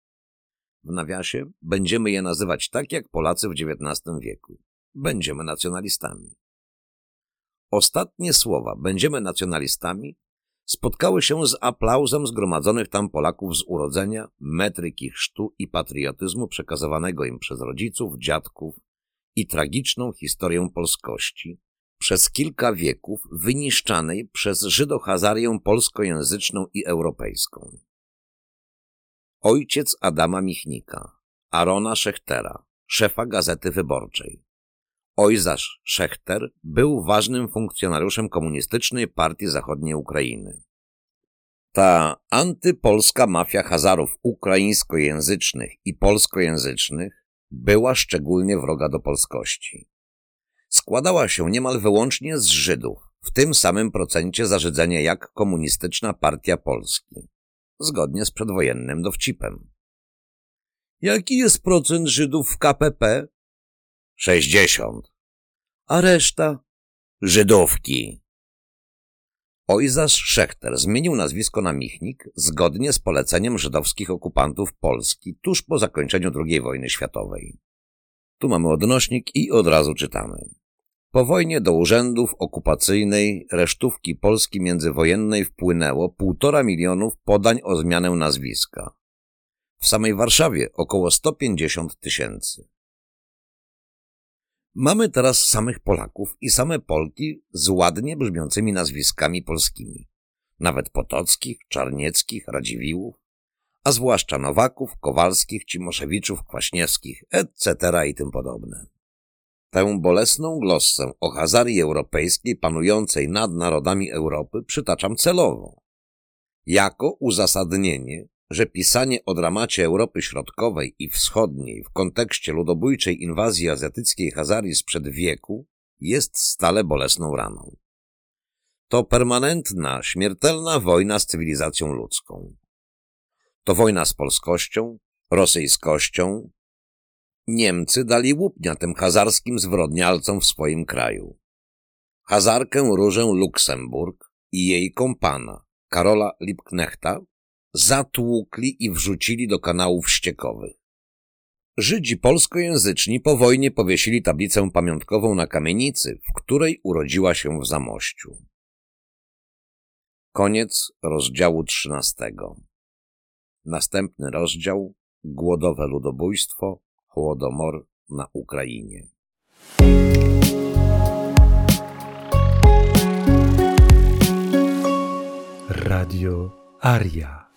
W nawiasie będziemy je nazywać tak jak Polacy w XIX wieku. Będziemy nacjonalistami. Ostatnie słowa będziemy nacjonalistami spotkały się z aplauzem zgromadzonych tam Polaków z urodzenia, metryki chrztu i patriotyzmu przekazywanego im przez rodziców, dziadków i tragiczną historię polskości, przez kilka wieków wyniszczanej przez żydohazarię polskojęzyczną i europejską. Ojciec Adama Michnika, Arona Szechtera, szefa Gazety Wyborczej. Ojzarz Szechter był ważnym funkcjonariuszem komunistycznej partii zachodniej Ukrainy. Ta antypolska mafia Hazarów ukraińskojęzycznych i polskojęzycznych była szczególnie wroga do polskości. Składała się niemal wyłącznie z Żydów, w tym samym procencie zażydzenia jak komunistyczna partia Polski, zgodnie z przedwojennym dowcipem. Jaki jest procent Żydów w KPP? Sześćdziesiąt. A reszta? Żydówki. Ojzarz Szechter zmienił nazwisko na Michnik zgodnie z poleceniem żydowskich okupantów Polski tuż po zakończeniu II wojny światowej. Tu mamy odnośnik i od razu czytamy. Po wojnie do urzędów okupacyjnej resztówki Polski międzywojennej wpłynęło półtora milionów podań o zmianę nazwiska. W samej Warszawie około 150 tysięcy. Mamy teraz samych Polaków i same Polki z ładnie brzmiącymi nazwiskami polskimi. Nawet Potockich, Czarnieckich, Radziwiłłów, a zwłaszcza Nowaków, Kowalskich, Cimoszewiczów, Kwaśniewskich, etc. i tym podobne. Tę bolesną glossę o hazarii europejskiej panującej nad narodami Europy przytaczam celowo, jako uzasadnienie, że pisanie o dramacie Europy Środkowej i Wschodniej w kontekście ludobójczej inwazji azjatyckiej Hazarii sprzed wieku jest stale bolesną raną. To permanentna, śmiertelna wojna z cywilizacją ludzką. To wojna z polskością, rosyjskością. Niemcy dali łupnia tym hazarskim zwrodnialcom w swoim kraju. Hazarkę Różę Luksemburg i jej kompana, Karola Lipknechta, zatłukli i wrzucili do kanałów ściekowych. Żydzi polskojęzyczni po wojnie powiesili tablicę pamiątkową na kamienicy, w której urodziła się w Zamościu. Koniec rozdziału trzynastego. Następny rozdział Głodowe ludobójstwo, Chłodomor na Ukrainie. Radio Aria.